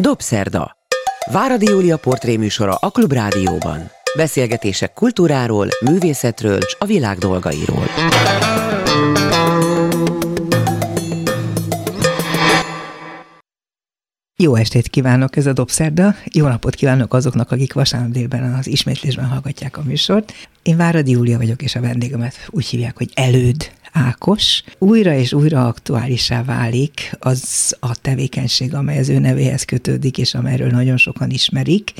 Dobszerda. Váradi Júlia portréműsora a Klubrádióban. Beszélgetések kultúráról, művészetről és a világ dolgairól. Jó estét kívánok, ez a Dobszerda. Jó napot kívánok azoknak, akik vasárnap délben az ismétlésben hallgatják a műsort. Én Váradi Júlia vagyok, és a vendégemet úgy hívják, hogy Előd Ákos. Újra és újra aktuálisá válik az a tevékenység, amely az ő nevéhez kötődik, és amelyről nagyon sokan ismerik,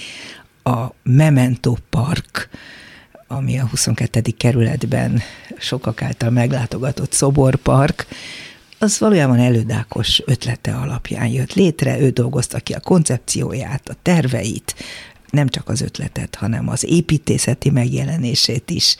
a Memento Park ami a 22. kerületben sokak által meglátogatott szoborpark, az valójában elődákos ötlete alapján jött létre, ő dolgozta ki a koncepcióját, a terveit, nem csak az ötletet, hanem az építészeti megjelenését is.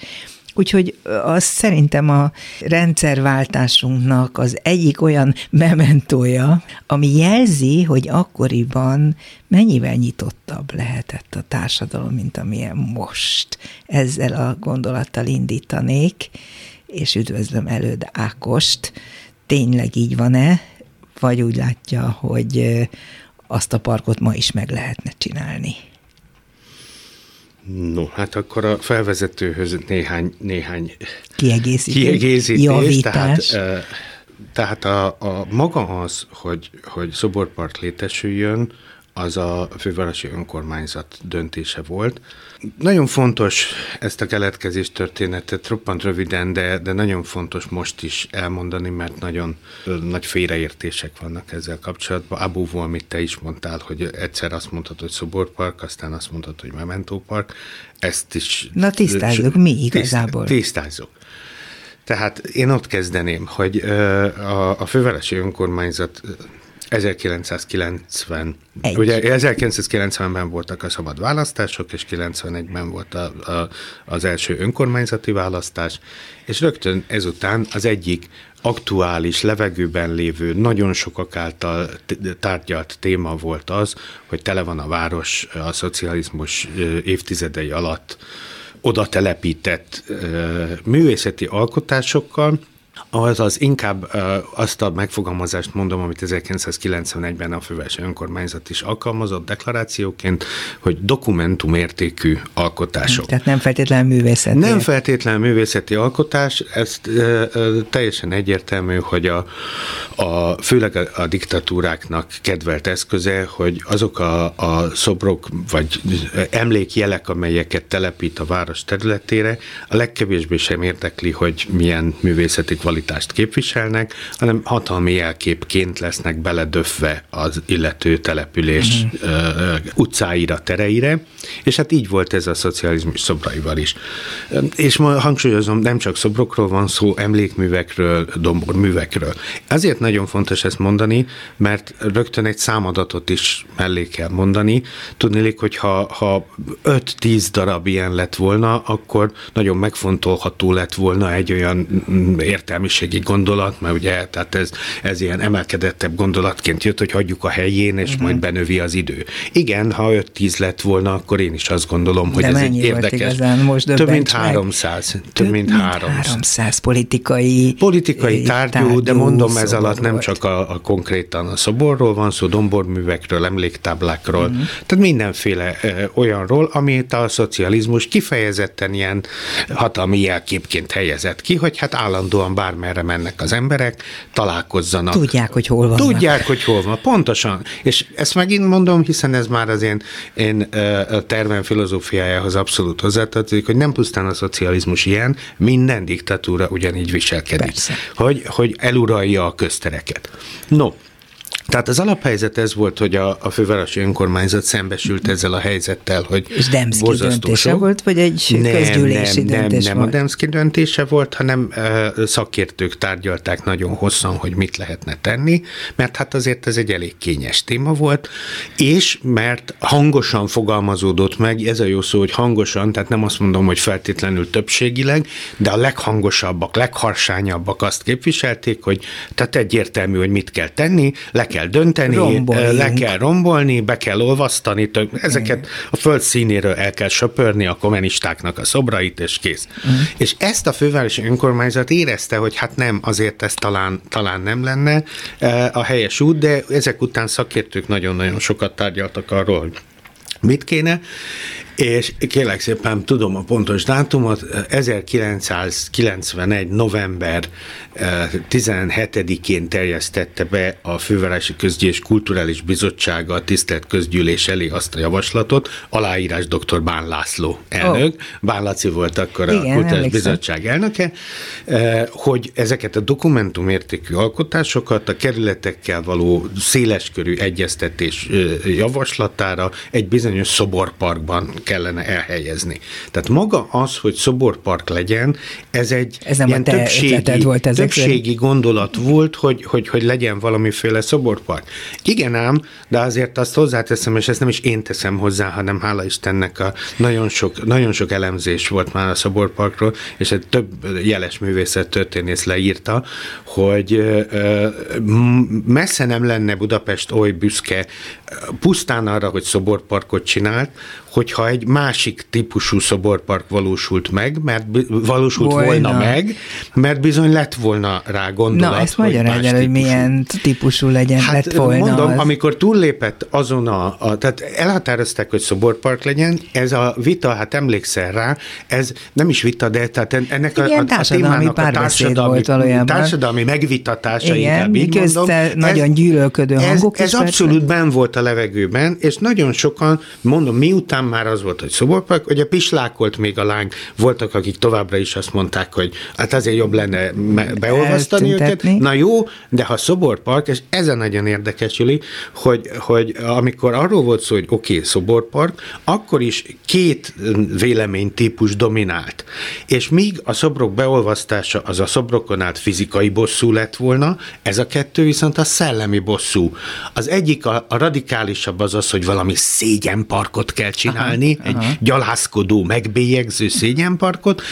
Úgyhogy az szerintem a rendszerváltásunknak az egyik olyan mementója, ami jelzi, hogy akkoriban mennyivel nyitottabb lehetett a társadalom, mint amilyen most. Ezzel a gondolattal indítanék, és üdvözlöm előd Ákost. Tényleg így van-e? Vagy úgy látja, hogy azt a parkot ma is meg lehetne csinálni? No, hát akkor a felvezetőhöz néhány, néhány kiegészítés, kiegészítés javítás. tehát, tehát a, a maga az, hogy, hogy szoborpark létesüljön, az a fővárosi önkormányzat döntése volt. Nagyon fontos ezt a keletkezés történetet, roppant röviden, de, de nagyon fontos most is elmondani, mert nagyon nagy félreértések vannak ezzel kapcsolatban. Abu amit te is mondtál, hogy egyszer azt mondtad, hogy szoborpark, aztán azt mondtad, hogy Memento Park. Ezt is... Na tisztázzuk, mi igazából? Tisztázzuk. Tehát én ott kezdeném, hogy a, a fővárosi önkormányzat 1990. Egy. Ugye 1990-ben voltak a szabad választások, és 91-ben volt a, a, az első önkormányzati választás, és rögtön ezután az egyik aktuális, levegőben lévő, nagyon sokak által tárgyalt téma volt az, hogy tele van a város a szocializmus évtizedei alatt oda telepített művészeti alkotásokkal, az inkább azt a megfogalmazást mondom, amit 1991-ben a fővárosi önkormányzat is alkalmazott deklarációként, hogy dokumentumértékű alkotások. Tehát nem feltétlenül művészeti. Nem feltétlenül művészeti alkotás, ez teljesen egyértelmű, hogy a, a főleg a, a diktatúráknak kedvelt eszköze, hogy azok a, a szobrok vagy emlékjelek, amelyeket telepít a város területére, a legkevésbé sem érdekli, hogy milyen művészeti kvalitást képviselnek, hanem hatalmi jelképként lesznek beledöfve az illető település uh-huh. utcáira, tereire, és hát így volt ez a szocializmus szobraival is. És ma hangsúlyozom, nem csak szobrokról van szó, emlékművekről, domborművekről. Azért nagyon fontos ezt mondani, mert rögtön egy számadatot is mellé kell mondani. Tudnélik, hogy ha, ha 5-10 darab ilyen lett volna, akkor nagyon megfontolható lett volna egy olyan értelme értelmiségi gondolat, mert ugye tehát ez, ez ilyen emelkedettebb gondolatként jött, hogy hagyjuk a helyén, és uh-huh. majd benövi az idő. Igen, ha 5-10 lett volna, akkor én is azt gondolom, hogy De ez egy érdekes. most több mint 300. Több, több mint 300. 300 politikai Politikai tárgyú, tárgyú de mondom ez alatt nem csak a, a konkrétan a szoborról van szó, domborművekről, emléktáblákról, uh-huh. tehát mindenféle ö, olyanról, amit a szocializmus kifejezetten ilyen hatalmi jelképként helyezett ki, hogy hát állandóan bár bármerre mennek az emberek, találkozzanak. Tudják, hogy hol van. Tudják, hogy hol van, pontosan. És ezt megint mondom, hiszen ez már az én, én tervem filozófiájához abszolút hozzátartozik, hogy nem pusztán a szocializmus ilyen, minden diktatúra ugyanígy viselkedik. Persze. Hogy, hogy eluralja a köztereket. No, tehát az alaphelyzet ez volt, hogy a, a fővárosi önkormányzat szembesült ezzel a helyzettel, hogy És Demszki döntése sok. volt, vagy egy nem, közgyűlési nem, döntés nem, volt? Nem, a Demszki döntése volt, hanem uh, szakértők tárgyalták nagyon hosszan, hogy mit lehetne tenni, mert hát azért ez egy elég kényes téma volt, és mert hangosan fogalmazódott meg, ez a jó szó, hogy hangosan, tehát nem azt mondom, hogy feltétlenül többségileg, de a leghangosabbak, legharsányabbak azt képviselték, hogy tehát egyértelmű, hogy mit kell tenni, le kell kell dönteni, Romboljunk. le kell rombolni, be kell olvasztani, tök, ezeket a föld színéről el kell söpörni a kommunistáknak a szobrait, és kész. Uh-huh. És ezt a fővárosi önkormányzat érezte, hogy hát nem, azért ez talán, talán nem lenne a helyes út, de ezek után szakértők nagyon-nagyon sokat tárgyaltak arról, hogy mit kéne, és kérlek szépen tudom a pontos dátumot, 1991. november 17-én eh, terjesztette be a Fővárosi Közgyűlés Kulturális Bizottsága a tisztelt közgyűlés elé azt a javaslatot, aláírás dr. Bán László elnök, oh. Bán Laci volt akkor Igen, a Kulturális emlékszem. Bizottság elnöke, eh, hogy ezeket a dokumentumértékű alkotásokat a kerületekkel való széleskörű egyeztetés eh, javaslatára egy bizonyos szoborparkban kellene elhelyezni. Tehát maga az, hogy szoborpark legyen, ez egy ez nem ilyen a többségi, volt többségi gondolat volt, hogy, hogy, hogy legyen valamiféle szoborpark. Igen ám, de azért azt hozzáteszem, és ezt nem is én teszem hozzá, hanem hála Istennek a nagyon sok, nagyon sok elemzés volt már a szoborparkról, és egy több jeles művészet történész leírta, hogy messze nem lenne Budapest oly büszke pusztán arra, hogy szoborparkot csinált, hogyha egy másik típusú szoborpark valósult meg, mert valósult volna, volna meg, mert bizony lett volna rá gondolat. Na, ezt magyarázz el, hogy milyen típusú legyen, hát, lett volna mondom, az. amikor túllépett azon a, a, tehát elhatározták, hogy szoborpark legyen, ez a vita, hát emlékszel rá, ez nem is vita, de tehát ennek Igen, a, a, a témának a társadalmi, volt társadalmi megvitatása, Igen, inkább így mondom. nagyon gyűlölködő hangok Ez, ez abszolút ben volt a levegőben, és nagyon sokan, mondom, miután már az volt, hogy szoborpark, hogy a pislákolt még a láng, voltak, akik továbbra is azt mondták, hogy hát azért jobb lenne beolvasztani őket. Na jó, de ha szoborpark, és ezen nagyon érdekes, Juli, hogy, hogy amikor arról volt szó, hogy oké, okay, szoborpark, akkor is két véleménytípus dominált. És míg a szobrok beolvasztása az a szobrokon át fizikai bosszú lett volna, ez a kettő viszont a szellemi bosszú. Az egyik a, a radikálisabb az az, hogy valami szégyenparkot kell csinálni, aha, egy aha. gyalászkodó, megbélyegző szégyenparkot,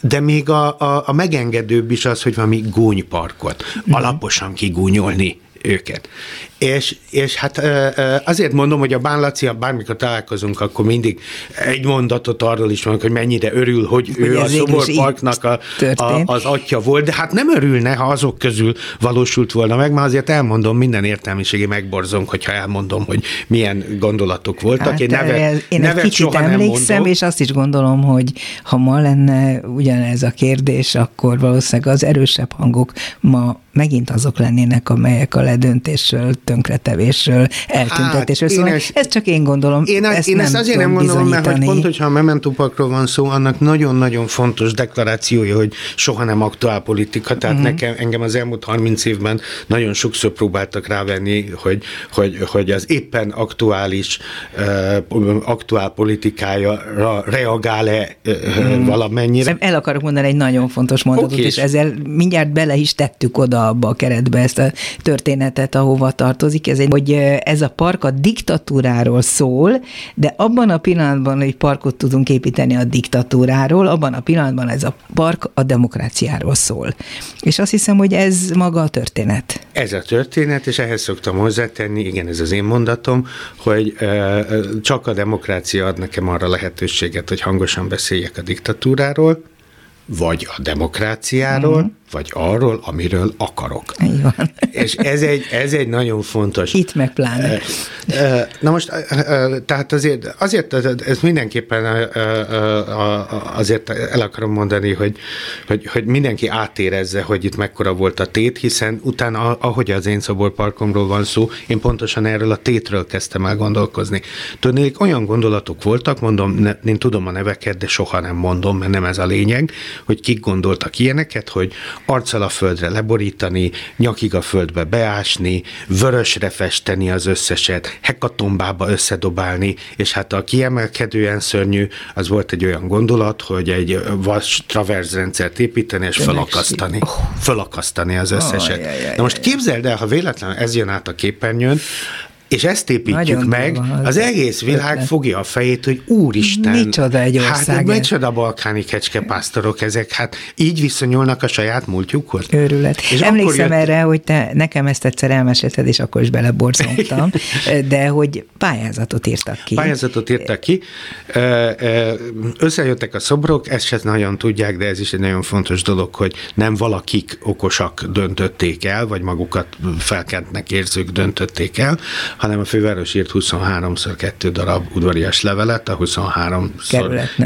de még a, a, a megengedőbb is az, hogy valami gúnyparkot, uh-huh. alaposan kigúnyolni őket. És, és hát azért mondom, hogy a bánlaci, bármikor találkozunk, akkor mindig egy mondatot arról is van, hogy mennyire örül, hogy, hogy ő a Szoborparknak a, a, az atya volt, de hát nem örülne, ha azok közül valósult volna meg, mert azért elmondom, minden értelmiségi megborzom, hogyha elmondom, hogy milyen gondolatok voltak. Hát, én neve, én nevet egy kicsit emlékszem, és azt is gondolom, hogy ha ma lenne ugyanez a kérdés, akkor valószínűleg az erősebb hangok ma megint azok lennének, amelyek a ledöntésről tönkretevésről, eltüntetésről. Hát, szóval ezt, ezt csak én gondolom. Én, ezt, én ezt azért nem gondolom, mert hogy pont, hogyha a Mementopakról van szó, annak nagyon-nagyon fontos deklarációja, hogy soha nem aktuál politika. Tehát uh-huh. nekem, engem az elmúlt 30 évben nagyon sokszor próbáltak rávenni, hogy, hogy, hogy az éppen aktuális, uh, aktuál politikája reagál-e uh, valamennyire. El akarok mondani egy nagyon fontos mondatot, okay. és ezzel mindjárt bele is tettük oda abba a keretbe ezt a történetet, ahova tart tartozik, ez egy, hogy ez a park a diktatúráról szól, de abban a pillanatban, hogy parkot tudunk építeni a diktatúráról, abban a pillanatban ez a park a demokráciáról szól. És azt hiszem, hogy ez maga a történet. Ez a történet, és ehhez szoktam hozzátenni, igen, ez az én mondatom, hogy csak a demokrácia ad nekem arra lehetőséget, hogy hangosan beszéljek a diktatúráról, vagy a demokráciáról, mm-hmm vagy arról, amiről akarok. Így van. És ez egy, ez egy nagyon fontos. Itt meg pláne. Na most, tehát azért, azért ez mindenképpen azért el akarom mondani, hogy, hogy, hogy mindenki átérezze, hogy itt mekkora volt a tét, hiszen utána, ahogy az én szoborparkomról van szó, én pontosan erről a tétről kezdtem el gondolkozni. Tudnék, olyan gondolatok voltak, mondom, ne, én tudom a neveket, de soha nem mondom, mert nem ez a lényeg, hogy kik gondoltak ilyeneket, hogy arccal a földre leborítani, nyakig a földbe beásni, vörösre festeni az összeset, hekatombába összedobálni, és hát a kiemelkedően szörnyű, az volt egy olyan gondolat, hogy egy vas traverzrendszert építeni és felakasztani. Oh. Felakasztani az összeset. Na most képzeld el, ha véletlenül ez jön át a képernyőn, és ezt építjük Nagyon meg, az, az egész világ ötlet. fogja a fejét, hogy úristen. Micsoda egy ország. Hát micsoda balkáni kecskepásztorok ezek, hát így viszonyulnak a saját múltjukhoz. Őrület. És Emlékszem jött... erre, hogy te nekem ezt egyszer elmesélted, és akkor is beleborzongtam, de hogy pályázatot írtak ki. Pályázatot írtak ki. Összejöttek a szobrok, ezt se nagyon tudják, de ez is egy nagyon fontos dolog, hogy nem valakik okosak döntötték el, vagy magukat felkentnek érzők döntötték el, hanem a főváros írt 23-szor kettő darab udvarias levelet, a 23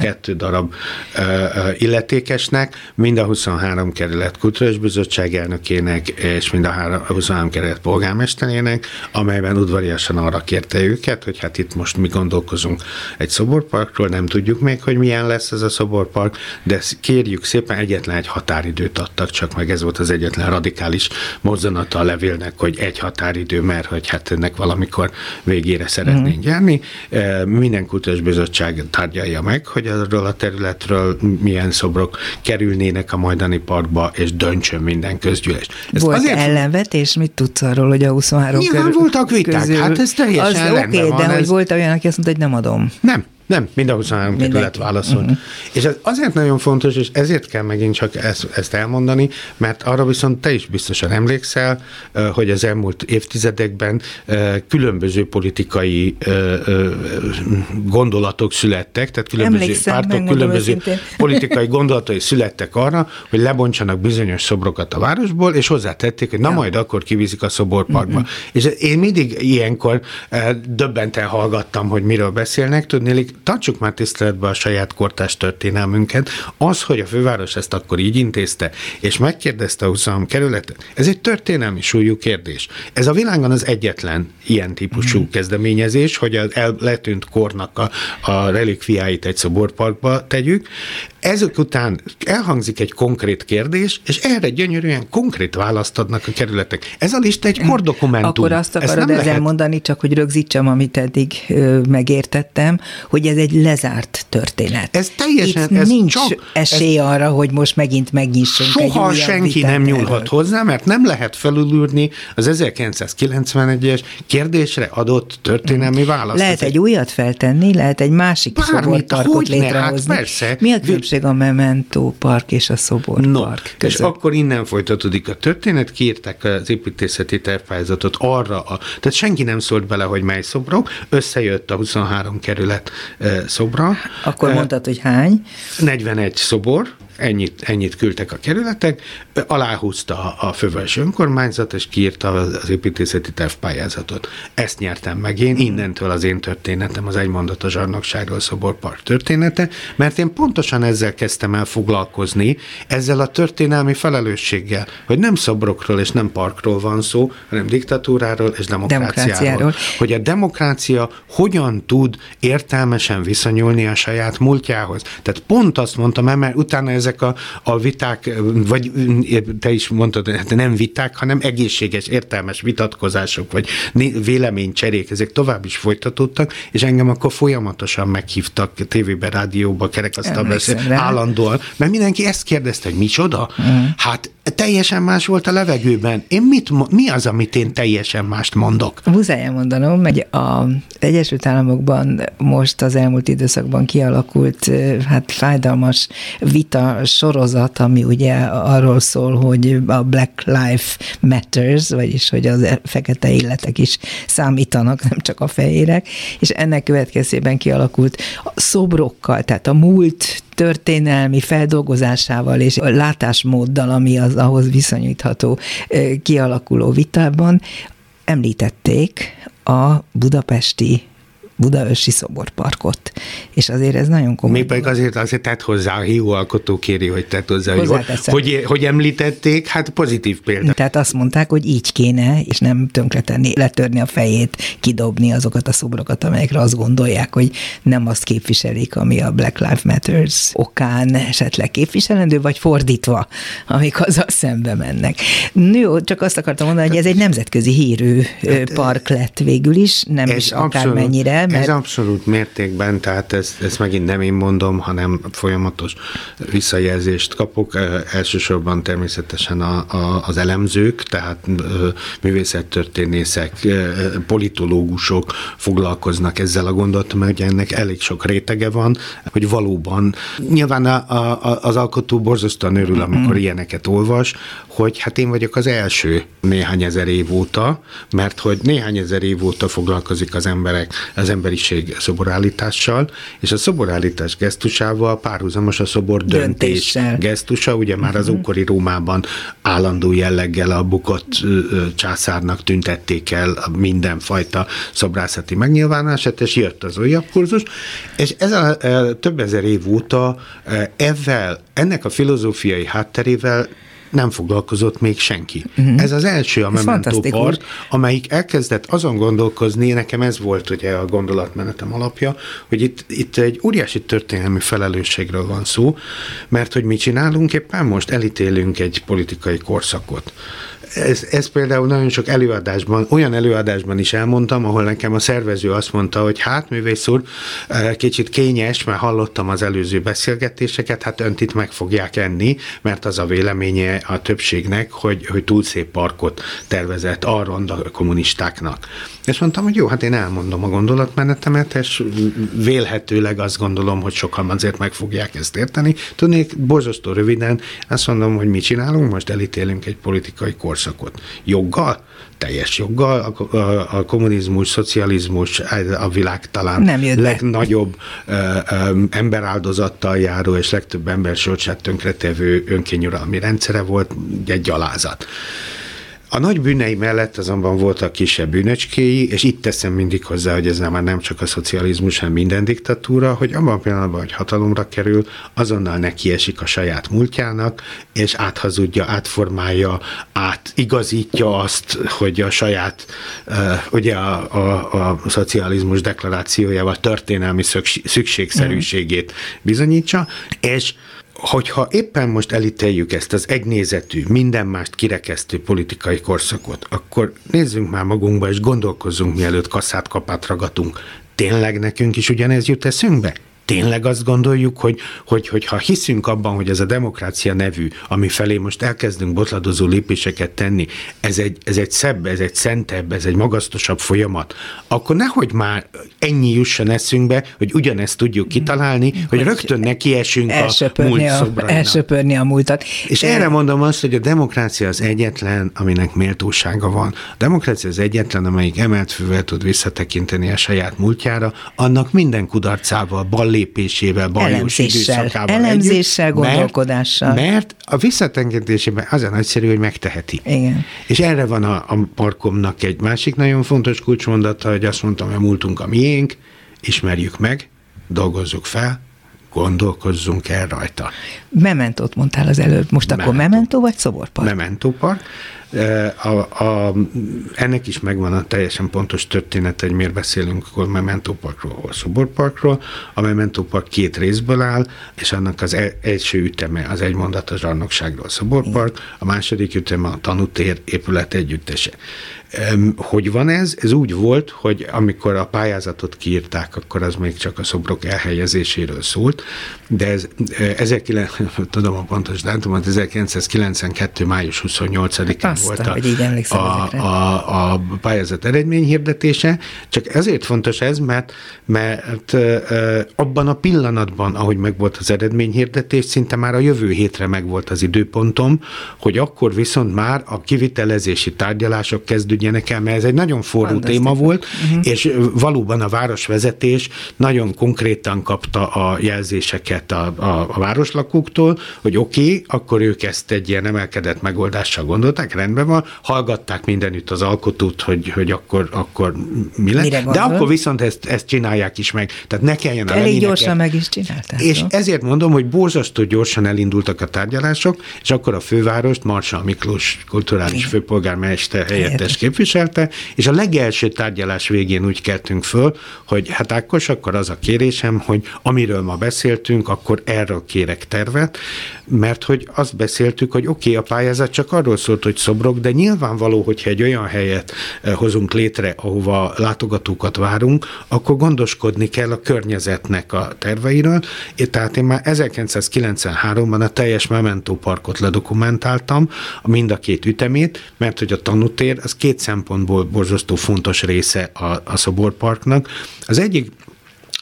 kettő darab uh, uh, illetékesnek, mind a 23 kerület kulturális bizottság elnökének, és mind a, három, a 23 kerület polgármesterének, amelyben udvariasan arra kérte őket, hogy hát itt most mi gondolkozunk egy szoborparkról, nem tudjuk még, hogy milyen lesz ez a szoborpark, de kérjük szépen, egyetlen egy határidőt adtak, csak meg. Ez volt az egyetlen radikális mozzanata a levélnek, hogy egy határidő, mert hogy hát ennek valamikor végére szeretnénk mm. járni. E, minden kultúrás bizottság tárgyalja meg, hogy erről a területről milyen szobrok kerülnének a majdani parkba, és döntsön minden közgyűlés. Ezt Volt azért... ellenvetés, mit tudsz arról, hogy a 23 Nyilván körül, voltak viták, közül, hát ez teljesen az oké, okay, de ez... hogy volt olyan, aki azt mondta, hogy nem adom. Nem, nem, mind a 23 kerület válaszolt. Uh-huh. És ez azért nagyon fontos, és ezért kell megint csak ezt, ezt elmondani, mert arra viszont te is biztosan emlékszel, hogy az elmúlt évtizedekben különböző politikai gondolatok születtek, tehát különböző Emlékszem, pártok különböző politikai gondolatai születtek arra, hogy lebontsanak bizonyos szobrokat a városból, és hozzátették, hogy na ja. majd akkor kivízik a szoborparkba. Uh-huh. És én mindig ilyenkor döbbenten hallgattam, hogy miről beszélnek, tudnélik, tartsuk már tiszteletbe a saját kortás történelmünket. Az, hogy a főváros ezt akkor így intézte, és megkérdezte a 23 kerületet, ez egy történelmi súlyú kérdés. Ez a világon az egyetlen ilyen típusú mm. kezdeményezés, hogy az el, letűnt kornak a, a relikviáit egy szoborparkba tegyük. Ezek után elhangzik egy konkrét kérdés, és erre gyönyörűen konkrét választ adnak a kerületek. Ez a lista egy kordokumentum. Akkor azt akarod ezzel lehet... mondani, csak hogy rögzítsem, amit eddig ö, megértettem, hogy ez egy lezárt történet. Ez teljesen, Itt ez nincs csak, esély ez arra, hogy most megint megnyissunk Soha egy senki nem nyúlhat erről. hozzá, mert nem lehet felülülni az 1991-es kérdésre adott történelmi választ. Lehet egy újat feltenni, lehet egy másik szoborparkot hát létrehozni. Hát persze. Mi a különbség a Memento Park és a szoborpark no, között? És akkor innen folytatódik a történet, kiírták az építészeti tervpályázatot arra, a, tehát senki nem szólt bele, hogy mely szobrok, összejött a 23 kerület szobra. Akkor mondtad, hogy hány? 41 szobor, ennyit, ennyit küldtek a kerületek, aláhúzta a fővárosi önkormányzat, és kiírta az építészeti tervpályázatot. Ezt nyertem meg én, innentől az én történetem, az egymondott a zsarnokságról szoborpark története, mert én pontosan ezzel kezdtem el foglalkozni, ezzel a történelmi felelősséggel, hogy nem szobrokról és nem parkról van szó, hanem diktatúráról és demokráciáról. demokráciáról. Hogy a demokrácia hogyan tud értelmesen viszonyulni a saját múltjához. Tehát pont azt mondtam, mert utána ez ezek a, a viták, vagy te is mondtad, hát nem viták, hanem egészséges, értelmes vitatkozások, vagy véleménycserék, ezek tovább is folytatódtak, és engem akkor folyamatosan meghívtak tévébe, rádióba, kerekasztal beszél, állandóan, mert mindenki ezt kérdezte, hogy micsoda? Mm. Hát teljesen más volt a levegőben. Én mit, mi az, amit én teljesen mást mondok? Muszáj mondanom, hogy az Egyesült Államokban most az elmúlt időszakban kialakult hát fájdalmas vita sorozat, ami ugye arról szól, hogy a Black Life Matters, vagyis hogy az fekete életek is számítanak, nem csak a fehérek, és ennek következtében kialakult szobrokkal, tehát a múlt történelmi feldolgozásával és a látásmóddal, ami az ahhoz viszonyítható kialakuló vitában, említették a budapesti Budaörsi szoborparkot. És azért ez nagyon komoly. Még pedig azért, azért tett hozzá, a hiúalkotó kéri, hogy tett hozzá, hogy, hogy, hogy említették, hát pozitív példa. Tehát azt mondták, hogy így kéne, és nem tönkretenni, letörni a fejét, kidobni azokat a szobrokat, amelyekre azt gondolják, hogy nem azt képviselik, ami a Black Lives Matters okán esetleg képviselendő, vagy fordítva, amik azzal szembe mennek. Nő, csak azt akartam mondani, hogy ez egy nemzetközi hírű hát, park lett végül is, nem is akármennyire, Mert... Ez abszolút mértékben, tehát ezt, ezt megint nem én mondom, hanem folyamatos visszajelzést kapok. Elsősorban természetesen a, a, az elemzők, tehát művészettörténészek, politológusok foglalkoznak ezzel a gondolattal, mert ugye ennek elég sok rétege van, hogy valóban nyilván a, a, az alkotó borzasztóan örül, amikor ilyeneket olvas, hogy hát én vagyok az első néhány ezer év óta, mert hogy néhány ezer év óta foglalkozik az emberek, az emberiség szoborállítással, és a szoborállítás gesztusával párhuzamos a szobor döntés gesztusa, ugye már az mhm. ókori Rómában állandó jelleggel a bukott császárnak tüntették el mindenfajta szobrászati megnyilvánását, és jött az újabb kurzus, és ez a több ezer év óta ezzel, ennek a filozófiai hátterével nem foglalkozott még senki. Uh-huh. Ez az első a Memento Part, amelyik elkezdett azon gondolkozni, nekem ez volt ugye a gondolatmenetem alapja, hogy itt, itt egy óriási történelmi felelősségről van szó, mert hogy mi csinálunk éppen most, elítélünk egy politikai korszakot ez, ez például nagyon sok előadásban, olyan előadásban is elmondtam, ahol nekem a szervező azt mondta, hogy hát művész úr, eh, kicsit kényes, mert hallottam az előző beszélgetéseket, hát önt itt meg fogják enni, mert az a véleménye a többségnek, hogy, hogy túl szép parkot tervezett a kommunistáknak. És mondtam, hogy jó, hát én elmondom a gondolatmenetemet, és vélhetőleg azt gondolom, hogy sokan azért meg fogják ezt érteni. Tudnék, borzasztó röviden azt mondom, hogy mit csinálunk, most elítélünk egy politikai korszakot. Joggal? teljes joggal. A, a, a kommunizmus, szocializmus a világ talán Nem legnagyobb ö, ö, emberáldozattal járó és legtöbb ember sorsát tönkretevő önkényuralmi rendszere volt, egy gyalázat. A nagy bűnei mellett azonban voltak kisebb bűnöcskéi, és itt teszem mindig hozzá, hogy ez már nem csak a szocializmus, hanem minden diktatúra, hogy abban a pillanatban, hogy hatalomra kerül, azonnal nekiesik a saját múltjának, és áthazudja, átformálja, átigazítja azt, hogy a saját, ugye a, a, a szocializmus deklarációjával történelmi szükségszerűségét bizonyítsa, és hogyha éppen most elítéljük ezt az egynézetű, minden mást kirekesztő politikai korszakot, akkor nézzünk már magunkba, és gondolkozzunk, mielőtt kasszát kapát ragatunk. Tényleg nekünk is ugyanez jut eszünkbe? Tényleg azt gondoljuk, hogy, hogy, hogy ha hiszünk abban, hogy ez a demokrácia nevű, ami felé most elkezdünk botladozó lépéseket tenni, ez egy, ez egy szebb, ez egy szentebb, ez egy magasztosabb folyamat, akkor nehogy már ennyi jusson eszünkbe, hogy ugyanezt tudjuk kitalálni, hogy, hogy rögtön nekiesünk a múlt a, Elsöpörni a múltat. És De... erre mondom azt, hogy a demokrácia az egyetlen, aminek méltósága van. A demokrácia az egyetlen, amelyik emelt fővel tud visszatekinteni a saját múltjára, annak minden kudarcával, bal fellépésével, bajos időszakával Elemzéssel, együtt, gondolkodással. Mert, mert a visszatengedésében az a nagyszerű, hogy megteheti. Igen. És erre van a, a parkomnak egy másik nagyon fontos kulcsmondata, hogy azt mondtam, hogy a múltunk a miénk, ismerjük meg, dolgozzuk fel, gondolkozzunk el rajta. Mementót mondtál az előbb, most Memento. akkor Memento vagy Szoborpark? Memento Park. A, a, ennek is megvan a teljesen pontos történet, hogy miért beszélünk akkor Memento Parkról, vagy Szoborparkról. A Memento Park két részből áll, és annak az e, első üteme az egy mondat a zsarnokságról Szoborpark, a második üteme a tanútér épület együttese. Hogy van ez? Ez úgy volt, hogy amikor a pályázatot kiírták, akkor az még csak a szobrok elhelyezéséről szólt, de ez 19, tudom a pontos dátumot, 1992. május 28-án volt a, a, a, a pályázat eredményhirdetése, csak ezért fontos ez, mert, mert abban a pillanatban, ahogy megvolt az eredményhirdetés, szinte már a jövő hétre megvolt az időpontom, hogy akkor viszont már a kivitelezési tárgyalások kezdődjenek kezdődjenek el, mert ez egy nagyon forró téma volt, uh-huh. és valóban a városvezetés nagyon konkrétan kapta a jelzéseket a, a, a városlakóktól, hogy oké, okay, akkor ők ezt egy ilyen emelkedett megoldással gondolták, rendben van, hallgatták mindenütt az alkotót, hogy, hogy akkor, akkor mi lesz, de akkor viszont ezt, ezt csinálják is meg. Tehát ne kelljen a Elég gyorsan meg is csinálták. És no? ezért mondom, hogy borzasztó gyorsan elindultak a tárgyalások, és akkor a fővárost Marsa Miklós kulturális főpolgármester helyettesként képviselte, és a legelső tárgyalás végén úgy keltünk föl, hogy hát Ákos, akkor az a kérésem, hogy amiről ma beszéltünk, akkor erről kérek tervet, mert hogy azt beszéltük, hogy oké, okay, a pályázat csak arról szólt, hogy szobrok, de nyilvánvaló, hogyha egy olyan helyet eh, hozunk létre, ahova látogatókat várunk, akkor gondoskodni kell a környezetnek a terveiről. Tehát én már 1993-ban a teljes Memento Parkot ledokumentáltam, mind a két ütemét, mert hogy a tanutér az két szempontból borzasztó fontos része a, a szoborparknak. Az egyik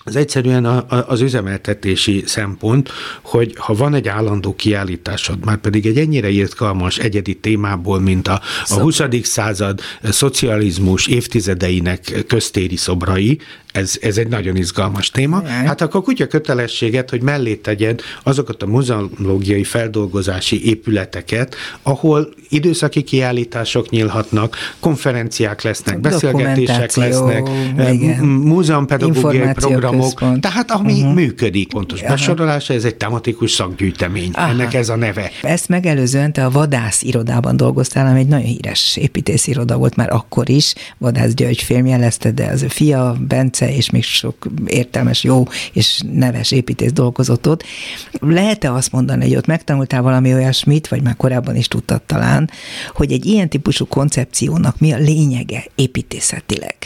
az egyszerűen a, a, az üzemeltetési szempont, hogy ha van egy állandó kiállításod, már pedig egy ennyire irgalmas egyedi témából, mint a, a 20. század szocializmus évtizedeinek köztéri szobrai, ez, ez egy nagyon izgalmas téma. Hát akkor kutya kötelességet, hogy mellé tegyed azokat a muzeológiai feldolgozási épületeket, ahol időszaki kiállítások nyílhatnak, konferenciák lesznek, beszélgetések lesznek, múzeumpedagógiai programok, központ. tehát ami uh-huh. működik. Pontos Aha. besorolása, ez egy tematikus szakgyűjtemény. Aha. Ennek ez a neve. Ezt megelőzően te a vadász irodában dolgoztál, ami egy nagyon híres építész iroda volt már akkor is. Vadász György filmjelezte, de az ő fia, Bence Bence, és még sok értelmes, jó és neves építész dolgozott ott. Lehet-e azt mondani, hogy ott megtanultál valami olyasmit, vagy már korábban is tudtad talán, hogy egy ilyen típusú koncepciónak mi a lényege építészetileg?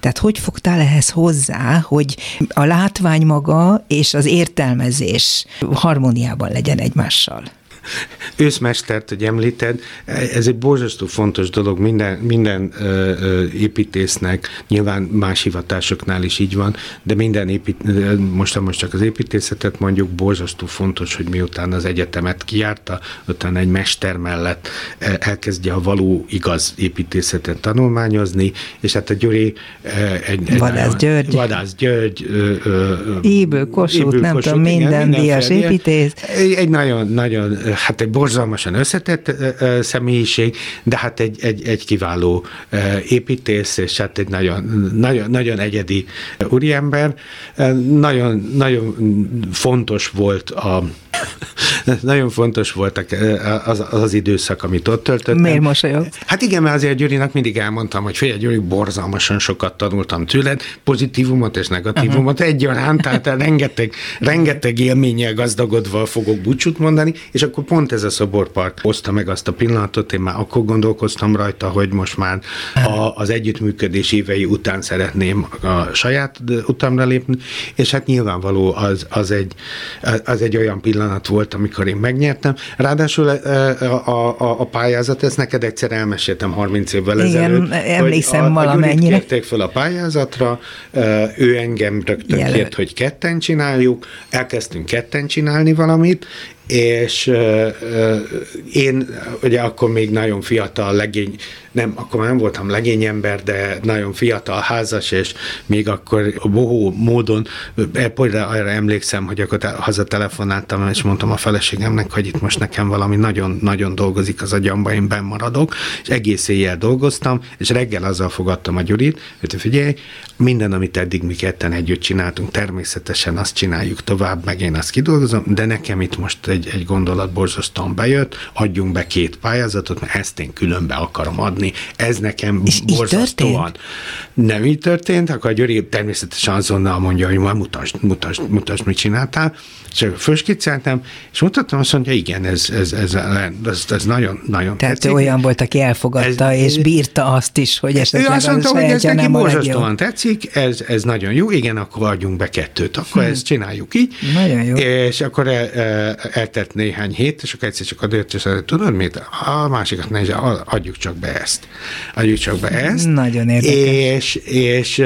Tehát hogy fogtál ehhez hozzá, hogy a látvány maga és az értelmezés harmóniában legyen egymással? Őszmestert, hogy említed, ez egy borzasztó fontos dolog minden, minden ö, ö, építésznek, nyilván más hivatásoknál is így van, de minden épít, most, most csak az építészetet mondjuk, borzasztó fontos, hogy miután az egyetemet kijárta, utána egy mester mellett elkezdje a való igaz építészetet tanulmányozni, és hát a Gyuri egy, egy Vadász György, Vadász György Ébő Kossuth, nem tudom, minden díjas építész. Egy, egy nagyon, nagyon hát egy borzalmasan összetett személyiség, de hát egy, egy, egy kiváló építész, és hát egy nagyon, nagyon, nagyon egyedi úriember. Nagyon, nagyon fontos volt a nagyon fontos voltak az, az az időszak, amit ott töltöttem. Miért mosolyog? Hát igen, mert azért Gyurinak mindig elmondtam, hogy fél Gyuri, borzalmasan sokat tanultam tőled, pozitívumot és negatívumot uh-huh. egyaránt, tehát rengeteg, rengeteg élménnyel gazdagodva fogok búcsút mondani, és akkor pont ez a szoborpark hozta meg azt a pillanatot, én már akkor gondolkoztam rajta, hogy most már a, az együttműködés évei után szeretném a saját utamra lépni, és hát nyilvánvaló az, az, egy, az egy olyan pillanat volt, amikor én megnyertem. Ráadásul a, a, a, a pályázat, ezt neked egyszer elmeséltem 30 évvel Igen, ezelőtt. emlékszem hogy a, valamennyire. Kérték fel a pályázatra, ő engem rögtön Jelölt. kért, hogy ketten csináljuk, elkezdtünk ketten csinálni valamit, és én ugye akkor még nagyon fiatal legény, nem, akkor nem voltam legényember, de nagyon fiatal házas, és még akkor bohó módon, például arra emlékszem, hogy akkor hazatelefonáltam, és mondtam a feleségemnek, hogy itt most nekem valami nagyon-nagyon dolgozik az agyamba, én benn maradok, és egész éjjel dolgoztam, és reggel azzal fogadtam a Gyurit, hogy figyelj, minden, amit eddig mi ketten együtt csináltunk, természetesen azt csináljuk tovább, meg én azt kidolgozom, de nekem itt most egy, egy gondolat borzasztóan bejött, adjunk be két pályázatot, mert ezt én különbe akarom adni. Ez nekem És borzasztóan. Nem így történt, akkor a Gyuri természetesen azonnal mondja, hogy majd mutasd, mutasd, mutasd, mit csináltál. Csak fölskicceltem, és mutattam, azt mondja, igen, ez, ez, ez, ez, ez nagyon, nagyon Tehát tetszik. olyan volt, aki elfogadta, ez, és bírta azt is, hogy esetleg ő azt mondta, hogy ez neki borzasztóan tetszik, ez, ez nagyon jó, igen, akkor adjunk be kettőt, akkor hmm. ezt csináljuk így. Nagyon jó. És akkor el, el, eltett néhány hét, és akkor egyszer csak adott, és tudod mit? A másikat ne, adjuk csak be ezt. Adjuk csak be ezt. Nagyon érdekes. És, és,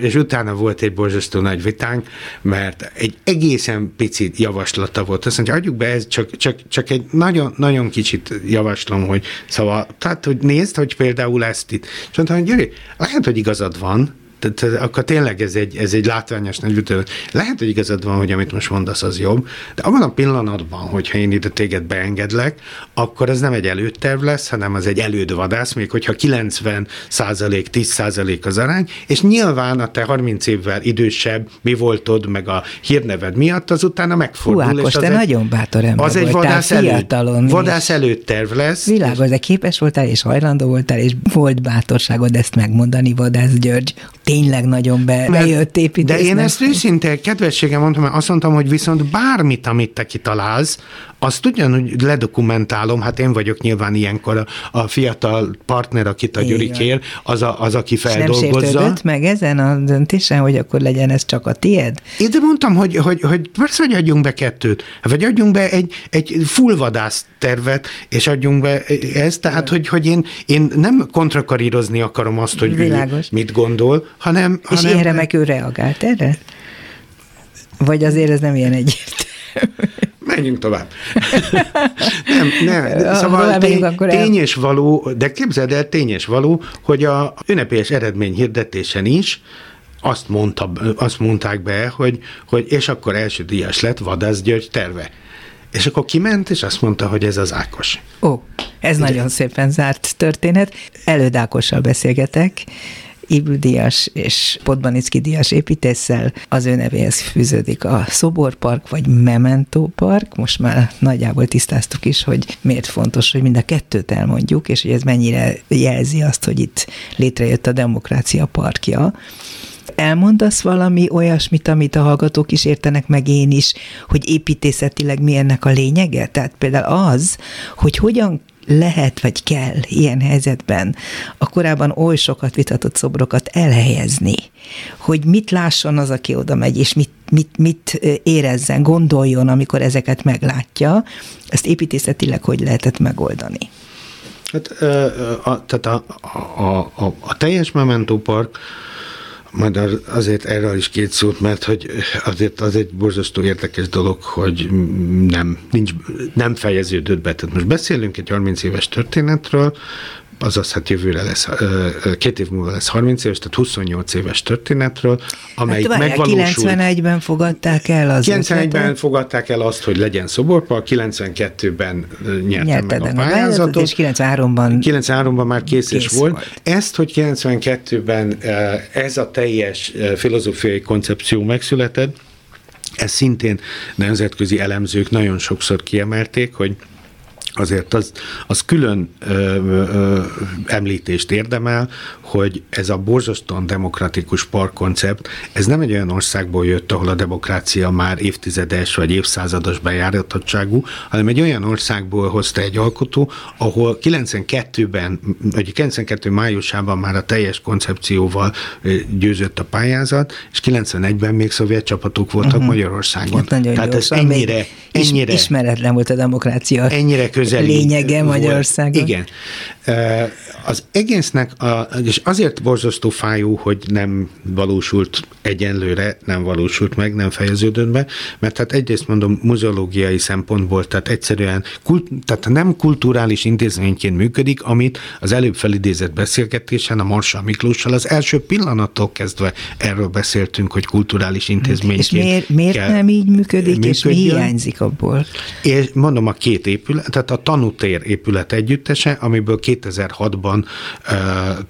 és utána volt egy borzasztó nagy vitánk, mert egy egészen pici javaslata volt. Azt mondja, adjuk be, ez csak, csak, csak egy nagyon, nagyon kicsit javaslom, hogy szóval, tehát, hogy nézd, hogy például ezt itt. És mondtam, hogy Gyuri, lehet, hogy igazad van, Tehát akkor tényleg ez egy, ez egy látványos nagy Lehet, hogy igazad van, hogy amit most mondasz, az jobb, de abban a pillanatban, hogyha én ide téged beengedlek, akkor ez nem egy előterv lesz, hanem az egy elődvadász, még hogyha 90 százalék, 10 százalék az arány, és nyilván a te 30 évvel idősebb, mi voltod, meg a hírneved miatt, az utána megfordul. Hú, Ákos, és az te egy, nagyon bátor ember Az egy vadász, fiatalon elő, vadász előterv lesz. Világos, de képes voltál, és hajlandó voltál, és volt bátorságod ezt megmondani, Vadász György. Tényleg nagyon be, bejött építésznek. De én ezt őszinte kedvességgel mondtam, mert azt mondtam, hogy viszont bármit, amit te kitalálsz, azt ugyanúgy ledokumentálom, hát én vagyok nyilván ilyenkor a, a fiatal partner, akit a Gyuri kér, az, a, az, aki feldolgozza. És nem meg ezen a döntésen, hogy akkor legyen ez csak a tied? Én de mondtam, hogy, hogy, hogy persze, hogy adjunk be kettőt, vagy adjunk be egy, egy fullvadász tervet, és adjunk be ezt, tehát, hogy, hogy én, én nem kontrakarírozni akarom azt, hogy Világos. mit gondol, hanem... És hanem... erre meg ő reagált erre? Vagy azért ez nem ilyen egyértelmű? Menjünk tovább. nem, nem. Szóval tény, tény és való, de képzeld el, tény és való, hogy a ünnepélyes eredmény hirdetésen is azt, mondta, azt mondták be, hogy, hogy és akkor első díjas lett Vadász György terve. És akkor kiment, és azt mondta, hogy ez az Ákos. Ó, ez Ugye? nagyon szépen zárt történet. Előd Ákossal beszélgetek, Ibl Díjas és Podbanicki Díjas építéssel. Az ő nevéhez fűződik a Szoborpark, vagy Memento Park. Most már nagyjából tisztáztuk is, hogy miért fontos, hogy mind a kettőt elmondjuk, és hogy ez mennyire jelzi azt, hogy itt létrejött a demokrácia parkja elmondasz valami olyasmit, amit a hallgatók is értenek meg én is, hogy építészetileg mi ennek a lényege? Tehát például az, hogy hogyan lehet vagy kell ilyen helyzetben a korábban oly sokat vitatott szobrokat elhelyezni, hogy mit lásson az, aki oda megy, és mit, mit, mit érezzen, gondoljon, amikor ezeket meglátja, ezt építészetileg hogy lehetett megoldani? Hát, a, tehát a, a, a, a teljes Memento Park majd azért erről is két szót, mert hogy azért az egy borzasztó érdekes dolog, hogy nem, nincs, nem fejeződött be. Tehát most beszélünk egy 30 éves történetről, azaz hát jövőre lesz, két év múlva lesz 30 éves, tehát 28 éves történetről, amely hát, megvalósult. 91-ben fogadták el az 91-ben fogadták el azt, hogy legyen szoborpark, 92-ben nyerte Nyerted meg a pályázatot. És 93-ban 93-ban már kész, kész is volt. volt. Ezt, hogy 92-ben ez a teljes filozófiai koncepció megszületett, ez szintén nemzetközi elemzők nagyon sokszor kiemelték, hogy azért az, az külön ö, ö, említést érdemel, hogy ez a borzasztóan demokratikus parkkoncept, ez nem egy olyan országból jött, ahol a demokrácia már évtizedes vagy évszázados bejáratottságú, hanem egy olyan országból hozta egy alkotó, ahol 92-ben, vagy 92 májusában már a teljes koncepcióval győzött a pályázat, és 91-ben még szovjet csapatok voltak uh-huh. Magyarországon. Hát Tehát ez ennyire, ennyire... Ismeretlen volt a demokrácia. Ennyire közeli lényege Magyarországon. Igen. Az egésznek, a, és azért borzasztó fájó, hogy nem valósult egyenlőre, nem valósult meg, nem fejeződött be, mert hát egyrészt mondom, muzeológiai szempontból, tehát egyszerűen kult, tehát nem kulturális intézményként működik, amit az előbb felidézett beszélgetésen a Marsa Miklóssal az első pillanattól kezdve erről beszéltünk, hogy kulturális intézményként És miért, miért nem így működik, működjön. és mi hiányzik abból? És mondom, a két épület, tehát a tanutér épület együttese, amiből 2006-ban uh,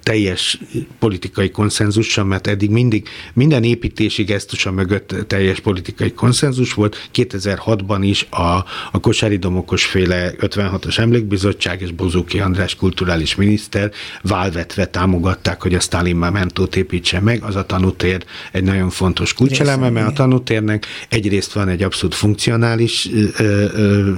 teljes politikai konszenzussal, mert eddig mindig minden építési gesztusa mögött teljes politikai konszenzus volt. 2006-ban is a, a Kosári Domokos féle 56-os emlékbizottság és Bozóki András kulturális miniszter válvetve támogatták, hogy a Stalin Mementót építse meg. Az a tanutér egy nagyon fontos kulcseleme, mert a tanutérnek egyrészt van egy abszolút funkcionális ö, ö,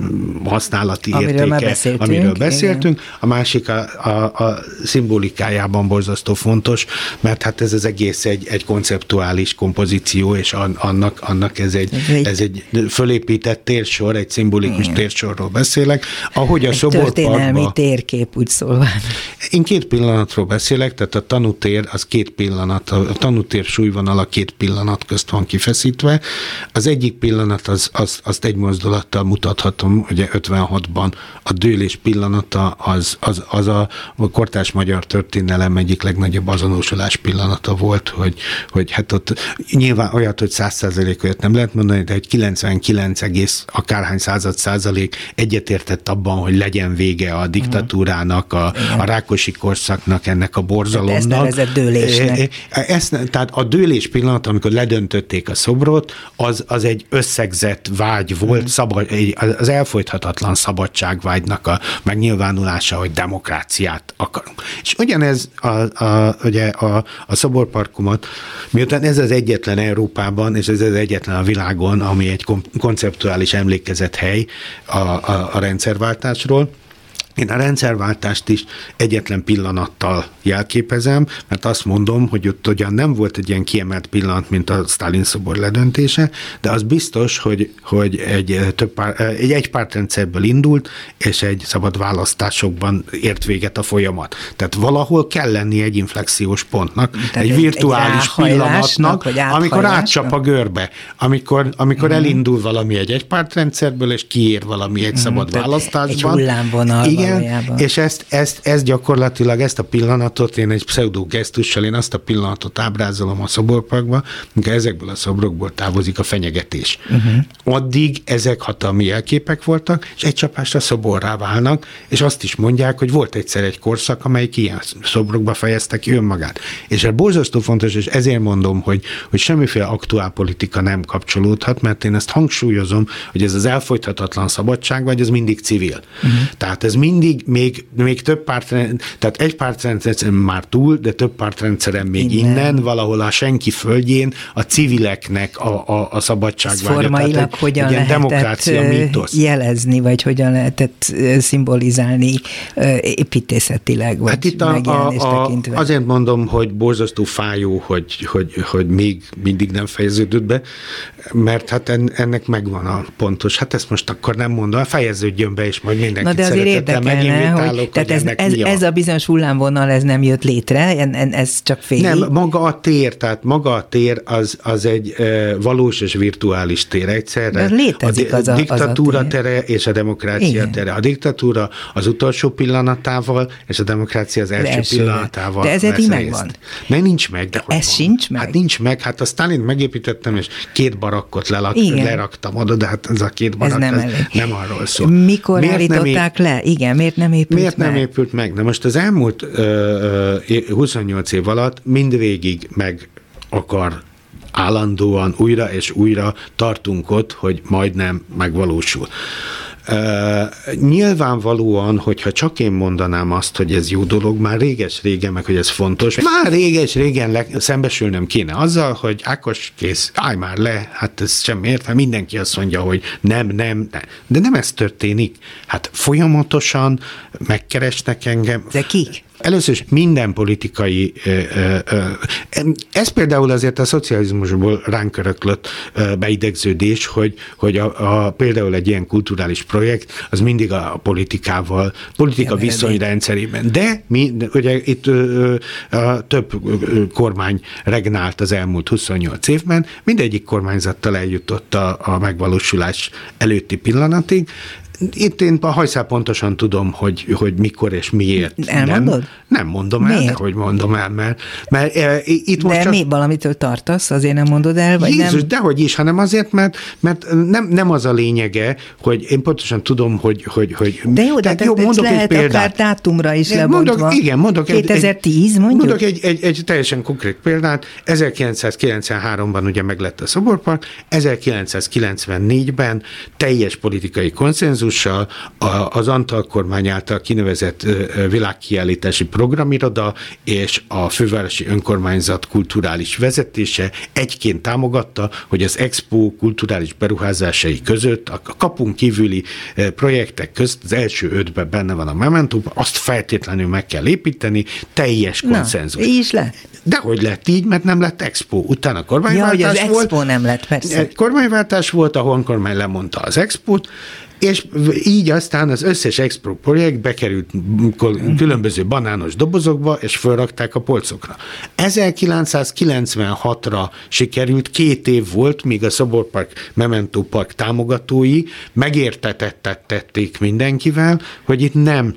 használati amiről értéke, beszéltünk, amiről beszéltünk, igen. a másik a, a, a szimbolikájában borzasztó fontos, mert hát ez az egész egy, egy konceptuális kompozíció, és annak, annak ez, egy, ez, egy, ez egy fölépített térsor, egy szimbolikus igen. térsorról beszélek. Ahogy a egy történelmi térkép, úgy szólva. Én két pillanatról beszélek, tehát a tanutér az két pillanat, a tanutér súlyvonala két pillanat közt van kifeszítve. Az egyik pillanat az, az, azt egy mozdulattal mutathatom, ugye 56-ban a dőlés pillanata az, az, az a, a kortás magyar történelem egyik legnagyobb azonosulás pillanata volt, hogy, hogy hát ott nyilván olyat, hogy száz százalék olyat nem lehet mondani, de hogy 99 egész akárhány század százalék egyetértett abban, hogy legyen vége a diktatúrának, a, a Rákosi korszaknak, ennek a borzalomnak. Ezt dőlésnek. Ezt, tehát a dőlés pillanat, amikor ledöntötték a szobrot, az, az egy összegzett vágy volt, mm. szabad, az elfolythatatlan szabadságvágynak a megnyilvánulása, hogy demokráciát akarunk. És ugyanez a, a, ugye a, a szoborparkomat, miután ez az egyetlen Európában, és ez az egyetlen a világon, ami egy konceptuális emlékezethely a, a, a rendszerváltásról, én a rendszerváltást is egyetlen pillanattal jelképezem, mert azt mondom, hogy ott ugyan nem volt egy ilyen kiemelt pillanat, mint a Stalin szobor ledöntése, de az biztos, hogy, hogy egy, több pár, egy egypártrendszerből indult, és egy szabad választásokban ért véget a folyamat. Tehát valahol kell lenni egy inflexiós pontnak, Tehát egy virtuális egy pillanatnak, amikor átcsap a görbe, amikor, amikor uh-huh. elindul valami egy egypártrendszerből, és kiér valami egy uh-huh. szabad választásban. Egy hullámvonal Igen, valójában. és ezt, ezt, ezt gyakorlatilag, ezt a pillanatot, én egy pseudo gesztussal, én azt a pillanatot ábrázolom a szoborparkba, amikor ezekből a szobrokból távozik a fenyegetés. Uh-huh. Addig ezek hatalmi jelképek voltak, és egy csapásra szoborrá válnak, és azt is mondják, hogy volt egyszer egy korszak, amelyik ilyen szobrokba fejezte ki önmagát. És ez borzasztó fontos, és ezért mondom, hogy, hogy semmiféle aktuál politika nem kapcsolódhat, mert én ezt hangsúlyozom, hogy ez az elfolythatatlan szabadság, vagy ez mindig civil. Uh-huh. Tehát ez mind mindig még, még több párt, tehát egy pártrendszer már túl, de több pártrendszeren még innen, innen valahol a senki földjén a civileknek a, a, a szabadság Ez formailag egy, hogyan egy demokrácia mítosz. jelezni, vagy hogyan lehetett szimbolizálni építészetileg, vagy hát itt a, a, a, Azért mondom, hogy borzasztó fájó, hogy, hogy, hogy még mindig nem fejeződött be, mert hát ennek megvan a pontos. Hát ezt most akkor nem mondom, fejeződjön be, és majd mindenki Na de azért érdekelne, hogy, tehát ez, ez, ez a bizonyos hullámvonal, ez nem jött létre, ez csak fél. Nem, maga a tér, tehát maga a tér az, az egy e, valós és virtuális tér egyszerre. De létezik a, az a diktatúra az a tere és a demokrácia Igen. tere. A diktatúra az utolsó pillanatával, és a demokrácia az első, első pillanatával. De ez eddig megvan. Ne, nincs meg. De ez sincs meg? Hát nincs meg. Hát a Stalin megépítettem, és két barakkot lelak, leraktam oda, de hát ez a két barak ez nem, ez nem arról szól. Mikor Miért állították le? Igen, miért nem épült Miért meg? nem épült meg? Na most az elmúlt ö, ö, 28 év alatt mindvégig meg akar állandóan újra és újra tartunk ott, hogy majdnem megvalósul. Nyilvánvalóan, hogyha csak én mondanám azt, hogy ez jó dolog, már réges-régen, meg hogy ez fontos, már réges-régen le, szembesülnöm kéne azzal, hogy Ákos, kész, állj már le, hát ez sem érte, mindenki azt mondja, hogy nem, nem, nem. De nem ez történik. Hát folyamatosan megkeresnek engem. De kik? Először is minden politikai, ez például azért a szocializmusból ránk öröklött beidegződés, hogy, hogy a, a, például egy ilyen kulturális projekt, az mindig a politikával, politika viszonyrendszerében. De mi, ugye itt a több kormány regnált az elmúlt 28 évben, mindegyik kormányzattal eljutott a, a megvalósulás előtti pillanatig, itt én a hajszál pontosan tudom, hogy, hogy mikor és miért. Elmondod? Nem, nem mondom miért? el, hogy mondom el, mert, mert e, itt most De csak... mi valamitől tartasz, azért nem mondod el? Vagy Jézus, nem? dehogy is, hanem azért, mert, mert nem, nem az a lényege, hogy én pontosan tudom, hogy... hogy, hogy de jó, de jó, mondok lehet egy példát. akár dátumra is de lebontva. Mondok, igen, mondok 2010 egy, mondjuk? Mondok egy, egy, egy teljesen konkrét példát. 1993-ban ugye meglett a szoborpark, 1994-ben teljes politikai konszenzus konszenzussal az Antal kormány által kinevezett világkiállítási programiroda és a fővárosi önkormányzat kulturális vezetése egyként támogatta, hogy az Expo kulturális beruházásai között a kapunk kívüli projektek között az első ötben benne van a Memento, azt feltétlenül meg kell építeni, teljes konszenzus. Na, is le. De hogy lett így, mert nem lett Expo. Utána kormányváltás ja, hogy az volt. Expo nem lett, persze. Kormányváltás volt, a honkormány lemondta az Expót, és így aztán az összes Expo projekt bekerült különböző banános dobozokba, és felrakták a polcokra. 1996-ra sikerült, két év volt, míg a Szoborpark Memento Park támogatói megértetettették mindenkivel, hogy itt nem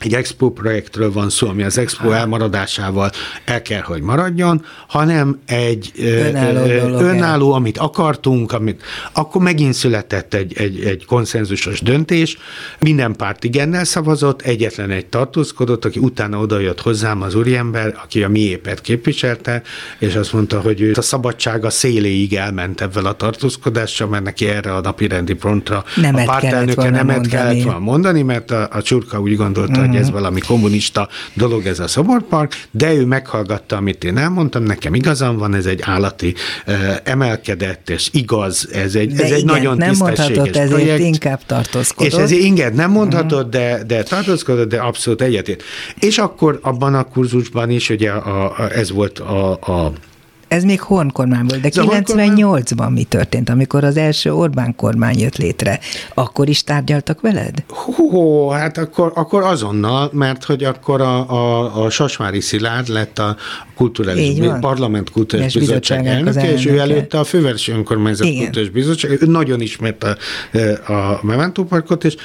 egy expo projektről van szó, ami az expo elmaradásával el kell, hogy maradjon, hanem egy önálló, önálló amit akartunk, amit, akkor megint született egy, egy, egy konszenzusos döntés, minden párt igennel szavazott, egyetlen egy tartózkodott, aki utána odajött hozzám az úriember, aki a miépet képviselte, és azt mondta, hogy ő a szabadsága széléig elment ebben a tartózkodással, mert neki erre a napi rendi pontra nemet a pártelnöke nemet mondani. kellett volna mondani, mert a, a csurka úgy gondolta. Hogy ez valami kommunista dolog ez a szoborpark, de ő meghallgatta, amit én elmondtam, nekem igazam van, ez egy állati emelkedett, és igaz, ez egy, de ez egy igen, nagyon nem tisztességes mondhatod, projekt. ezért inkább tartózkodott. És ez igen, nem mondhatod, de, de tartózkodott, de abszolút egyetért. És akkor abban a kurzusban is, ugye a, a, ez volt a, a ez még Horn kormány volt, de Horn 98-ban mi történt, amikor az első Orbán kormány jött létre? Akkor is tárgyaltak veled? Hú, hát akkor, akkor azonnal, mert hogy akkor a, a, a Sasmári Szilárd lett a kulturális, van. parlament kulturális bizottság bizottságnak az elnöke, és ő előtte a fővárosi önkormányzat Igen. kulturális bizottság, ő nagyon ismerte a, a Memento Parkot, és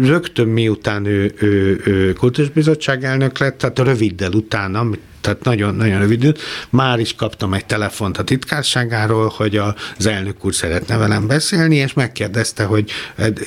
rögtön miután ő, ő, ő kulturális bizottság elnök lett, tehát röviddel utána, tehát nagyon, nagyon rövid. Már is kaptam egy telefont a titkárságáról, hogy az elnök úr szeretne velem beszélni, és megkérdezte, hogy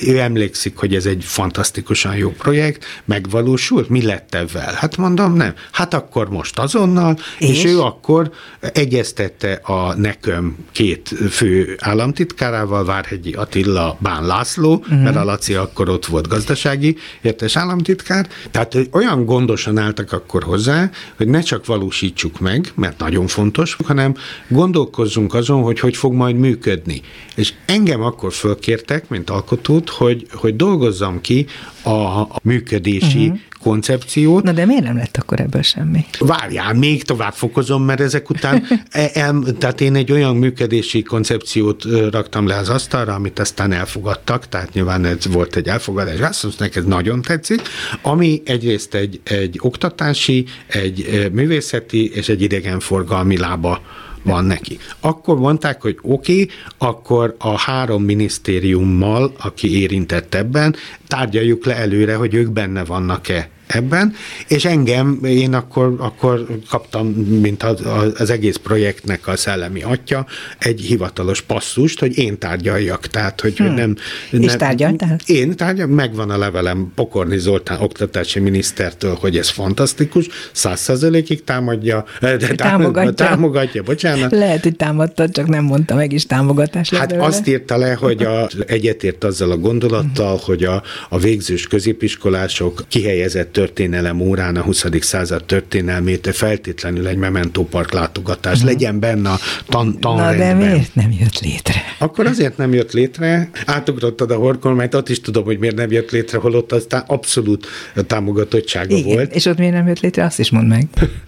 ő emlékszik, hogy ez egy fantasztikusan jó projekt, megvalósult, mi lett ebben? Hát mondom, nem. Hát akkor most azonnal, és, És? ő akkor egyeztette a nekem két fő államtitkárával, Várhegyi Attila, Bán László, uh-huh. mert a Laci akkor ott volt gazdasági értes államtitkár, tehát olyan gondosan álltak akkor hozzá, hogy ne csak valósítsuk meg, mert nagyon fontos, hanem gondolkozzunk azon, hogy hogy fog majd működni. És engem akkor fölkértek, mint alkotót, hogy, hogy dolgozzam ki a, működési uh-huh. Koncepciót, Na de miért nem lett akkor ebből semmi? Várjál, még tovább fokozom, mert ezek után, el, tehát én egy olyan működési koncepciót raktam le az asztalra, amit aztán elfogadtak, tehát nyilván ez volt egy elfogadás, azt mondták, neked nagyon tetszik, ami egyrészt egy, egy oktatási, egy művészeti és egy idegenforgalmi lába van neki. Akkor mondták, hogy oké, okay, akkor a három minisztériummal, aki érintett ebben, tárgyaljuk le előre, hogy ők benne vannak-e ebben, és engem, én akkor, akkor kaptam, mint az, az egész projektnek a szellemi atya, egy hivatalos passzust, hogy én tárgyaljak, tehát, hogy hmm. nem... És nem, tárgyaltál? Én tárgyal, megvan a levelem Pokorni Zoltán oktatási minisztertől, hogy ez fantasztikus, száz százalékig támadja, de Támogatja. támogatja, bocsánat. Lehet, hogy támadtad, csak nem mondta meg is támogatás. Hát belőle. azt írta le, hogy a, egyetért azzal a gondolattal, hogy a, a végzős középiskolások kihelyezett történelem órán a 20. század történelmét feltétlenül egy Memento Park látogatás legyen benne a tan, Na de tanrendben. miért nem jött létre? Akkor azért nem jött létre, átugrottad a horkolmányt, ott is tudom, hogy miért nem jött létre, holott aztán abszolút támogatottsága Igen, volt. és ott miért nem jött létre, azt is mondd meg.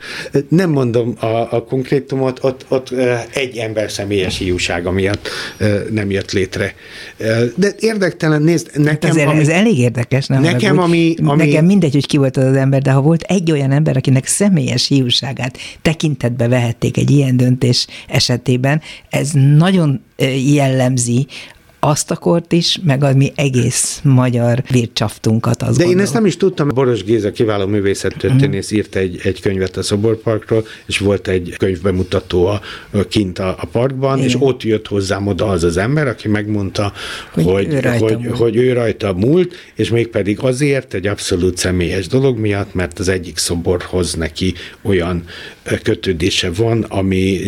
Nem mondom a, a konkrétumot, ott, ott egy ember személyes hiúsága miatt nem jött létre. De érdektelen, nézd, Hát nekem... azért ez elég érdekes, nem? Nekem, ami- ami- Nekem mindegy, hogy ki volt az az ember, de ha volt egy olyan ember, akinek személyes hiúságát tekintetbe vehették egy ilyen döntés esetében, ez nagyon jellemzi azt a kort is, meg a mi egész magyar vércsaftunkat, azt De én gondolom. ezt nem is tudtam. Boros Géza kiváló művészettörténész írt egy, egy könyvet a Szoborparkról, és volt egy könyvbemutató a, kint a, a parkban, Igen. és ott jött hozzám oda az az ember, aki megmondta, Hogy hogy, ő rajta hogy, múlt. hogy ő rajta múlt, és mégpedig azért egy abszolút személyes dolog miatt, mert az egyik szoborhoz neki olyan kötődése van, ami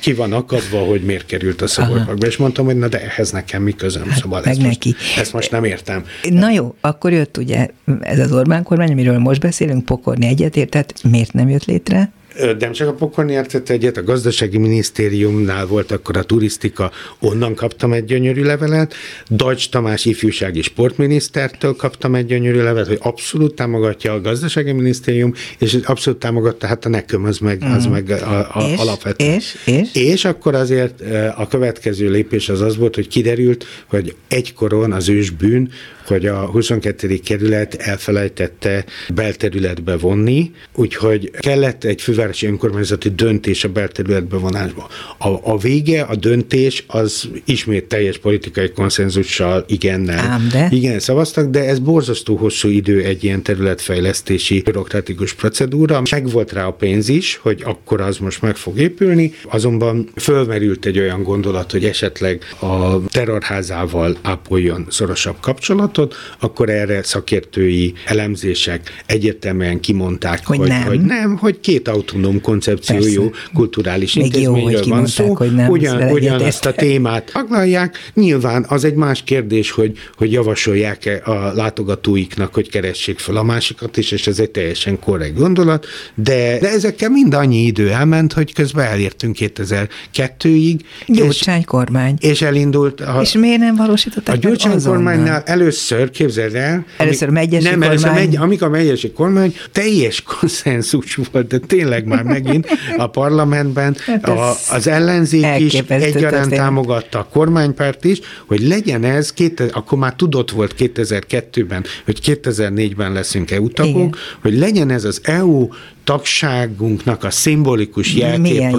ki van akadva, hogy miért került a szoborparkba. És mondtam, hogy na de ehhez nekem mi közöm, Hát, szóval meg ezt most, neki. ezt most nem értem. Na jó, akkor jött ugye ez az Orbán kormány, amiről most beszélünk, pokorni egyetértett, miért nem jött létre? Nem csak a pokolni értett egyet, a gazdasági minisztériumnál volt akkor a turisztika, onnan kaptam egy gyönyörű levelet, Dajcs Tamás ifjúsági sportminisztertől kaptam egy gyönyörű levelet, hogy abszolút támogatja a gazdasági minisztérium, és abszolút támogatta, hát a nekem az meg, az mm. meg a, a és, alapvető. És, és? és akkor azért a következő lépés az az volt, hogy kiderült, hogy egykoron az ősbűn, hogy a 22. kerület elfelejtette belterületbe vonni, úgyhogy kellett egy fővárosi önkormányzati döntés a belterületbe vonásba. A, a vége, a döntés az ismét teljes politikai konszenzussal igennel. Ám de? Igen, szavaztak, de ez borzasztó hosszú idő egy ilyen területfejlesztési bürokratikus procedúra. Megvolt rá a pénz is, hogy akkor az most meg fog épülni, azonban fölmerült egy olyan gondolat, hogy esetleg a terrorházával ápoljon szorosabb kapcsolatot, javaslatot, akkor erre szakértői elemzések egyértelműen kimondták, hogy, hogy, nem. hogy nem, hogy két autonóm koncepciójú Persze. kulturális Még intézményről jó, van szó, hogy nem ugyan, ugyanazt a témát aglalják. Nyilván az egy más kérdés, hogy, hogy javasolják-e a látogatóiknak, hogy keressék fel a másikat is, és ez egy teljesen korrekt gondolat, de, de ezekkel mind annyi idő elment, hogy közben elértünk 2002-ig. Gyurcsány kormány. És elindult. A, és miért nem valósították A Gyurcsány kormánynál először először, képzeld el. Először megyesi nem, kormány. Először megy, amikor a megyesi kormány teljes konszenzus volt, de tényleg már megint a parlamentben hát a, az ellenzék is egyaránt támogatta a kormánypárt is, hogy legyen ez, két, akkor már tudott volt 2002-ben, hogy 2004-ben leszünk EU tagok, hogy legyen ez az EU tagságunknak a szimbolikus jelkép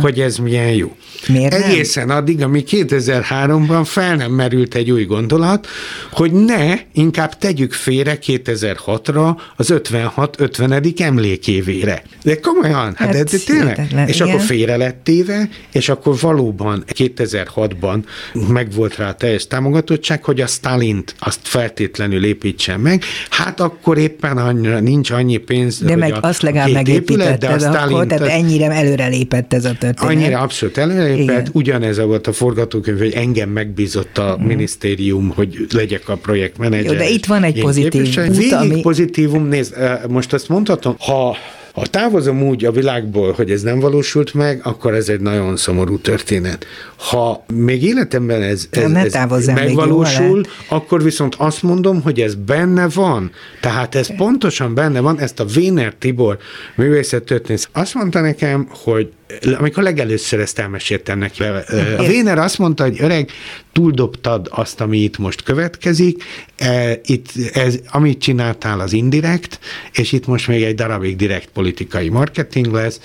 hogy ez milyen jó. Miért Egészen nem? addig, ami 2003-ban fel nem merült egy új gondolat, hogy ne, inkább tegyük félre 2006-ra az 56-50. emlékévére. De komolyan, hát, hát de, de tényleg. És igen. akkor félre lett téve, és akkor valóban 2006-ban megvolt rá a teljes támogatottság, hogy a Stalint azt feltétlenül építsen meg, hát akkor éppen annyira, nincs annyi pénz, de meg a, azt legalább megépítetted akkor, tehát ennyire előre lépett ez a történet. Annyira abszolút előrelépett, ugyanez volt a forgatókönyv, hogy engem megbízott a uh-huh. minisztérium, hogy legyek a projektmenedzser. Jó, de itt van egy pozitív út, ami... pozitívum, nézd, most azt mondhatom, ha ha távozom úgy a világból, hogy ez nem valósult meg, akkor ez egy nagyon szomorú történet. Ha még életemben ez, ez, ez megvalósul, akkor viszont azt mondom, hogy ez benne van. Tehát ez pontosan benne van, ezt a Véner Tibor művészettörténész azt mondta nekem, hogy amikor legelőször ezt elmeséltem neki, a Véner azt mondta, hogy öreg, túldobtad azt, ami itt most következik, e, itt ez, amit csináltál az indirekt, és itt most még egy darabig direkt politikai marketing lesz,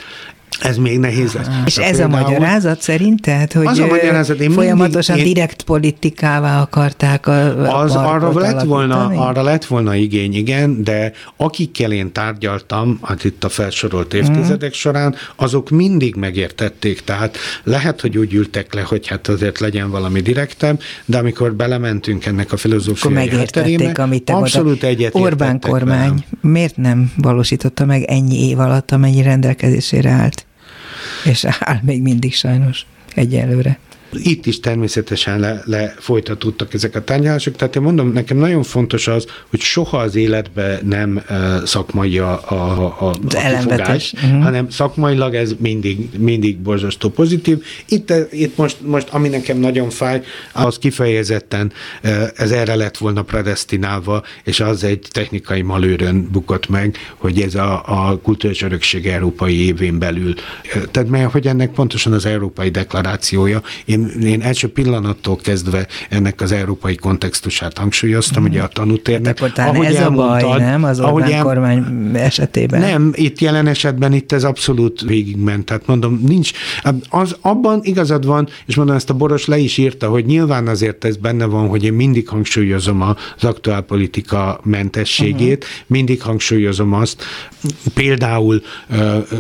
ez még nehéz lesz. És ez a magyarázat szerint, tehát, hogy az a magyarázat, én folyamatosan mindig, én, direkt politikává akarták a, az arra lett, volna, arra lett volna igény, igen, de akikkel én tárgyaltam, hát itt a felsorolt évtizedek mm. során, azok mindig megértették, tehát lehet, hogy úgy ültek le, hogy hát azért legyen valami direktebb, de amikor belementünk ennek a filozófiai Akkor megértették, amit te Abszolút egyet Orbán kormány velem. miért nem valósította meg ennyi év alatt, amennyi rendelkezésére állt? És áll még mindig sajnos egyelőre. Itt is természetesen le, lefolytatódtak ezek a tárgyalások, tehát én mondom, nekem nagyon fontos az, hogy soha az életbe nem szakmai a, a, a, a kifogás, uh-huh. hanem szakmailag ez mindig, mindig borzasztó pozitív. Itt, itt most, most, ami nekem nagyon fáj, az kifejezetten ez erre lett volna predestinálva, és az egy technikai malőrön bukott meg, hogy ez a, a kulturális örökség európai évén belül. Tehát mert hogy ennek pontosan az európai deklarációja. Én én, én első pillanattól kezdve ennek az európai kontextusát hangsúlyoztam, mm. ugye a tanútérnek. Hát ahogy ez a baj, nem? Az Orbán el, kormány esetében. Nem, itt jelen esetben itt ez abszolút végigment. Tehát mondom, nincs, az, abban igazad van, és mondom, ezt a Boros le is írta, hogy nyilván azért ez benne van, hogy én mindig hangsúlyozom az aktuál politika mentességét, uh-huh. mindig hangsúlyozom azt, például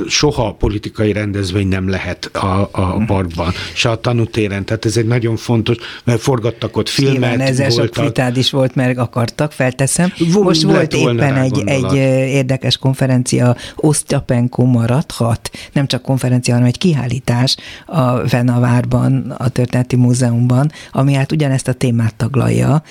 soha politikai rendezvény nem lehet a, a parkban, se a tanútér téren, tehát ez egy nagyon fontos, mert forgattak ott filmet. Nyilván ezzel voltak. sok vitád is volt, mert akartak, felteszem. Volt, Most volt éppen egy, egy érdekes konferencia, Osztyapenko maradhat, nem csak konferencia, hanem egy kiállítás a Venavárban, a Történeti Múzeumban, ami hát ugyanezt a témát taglalja.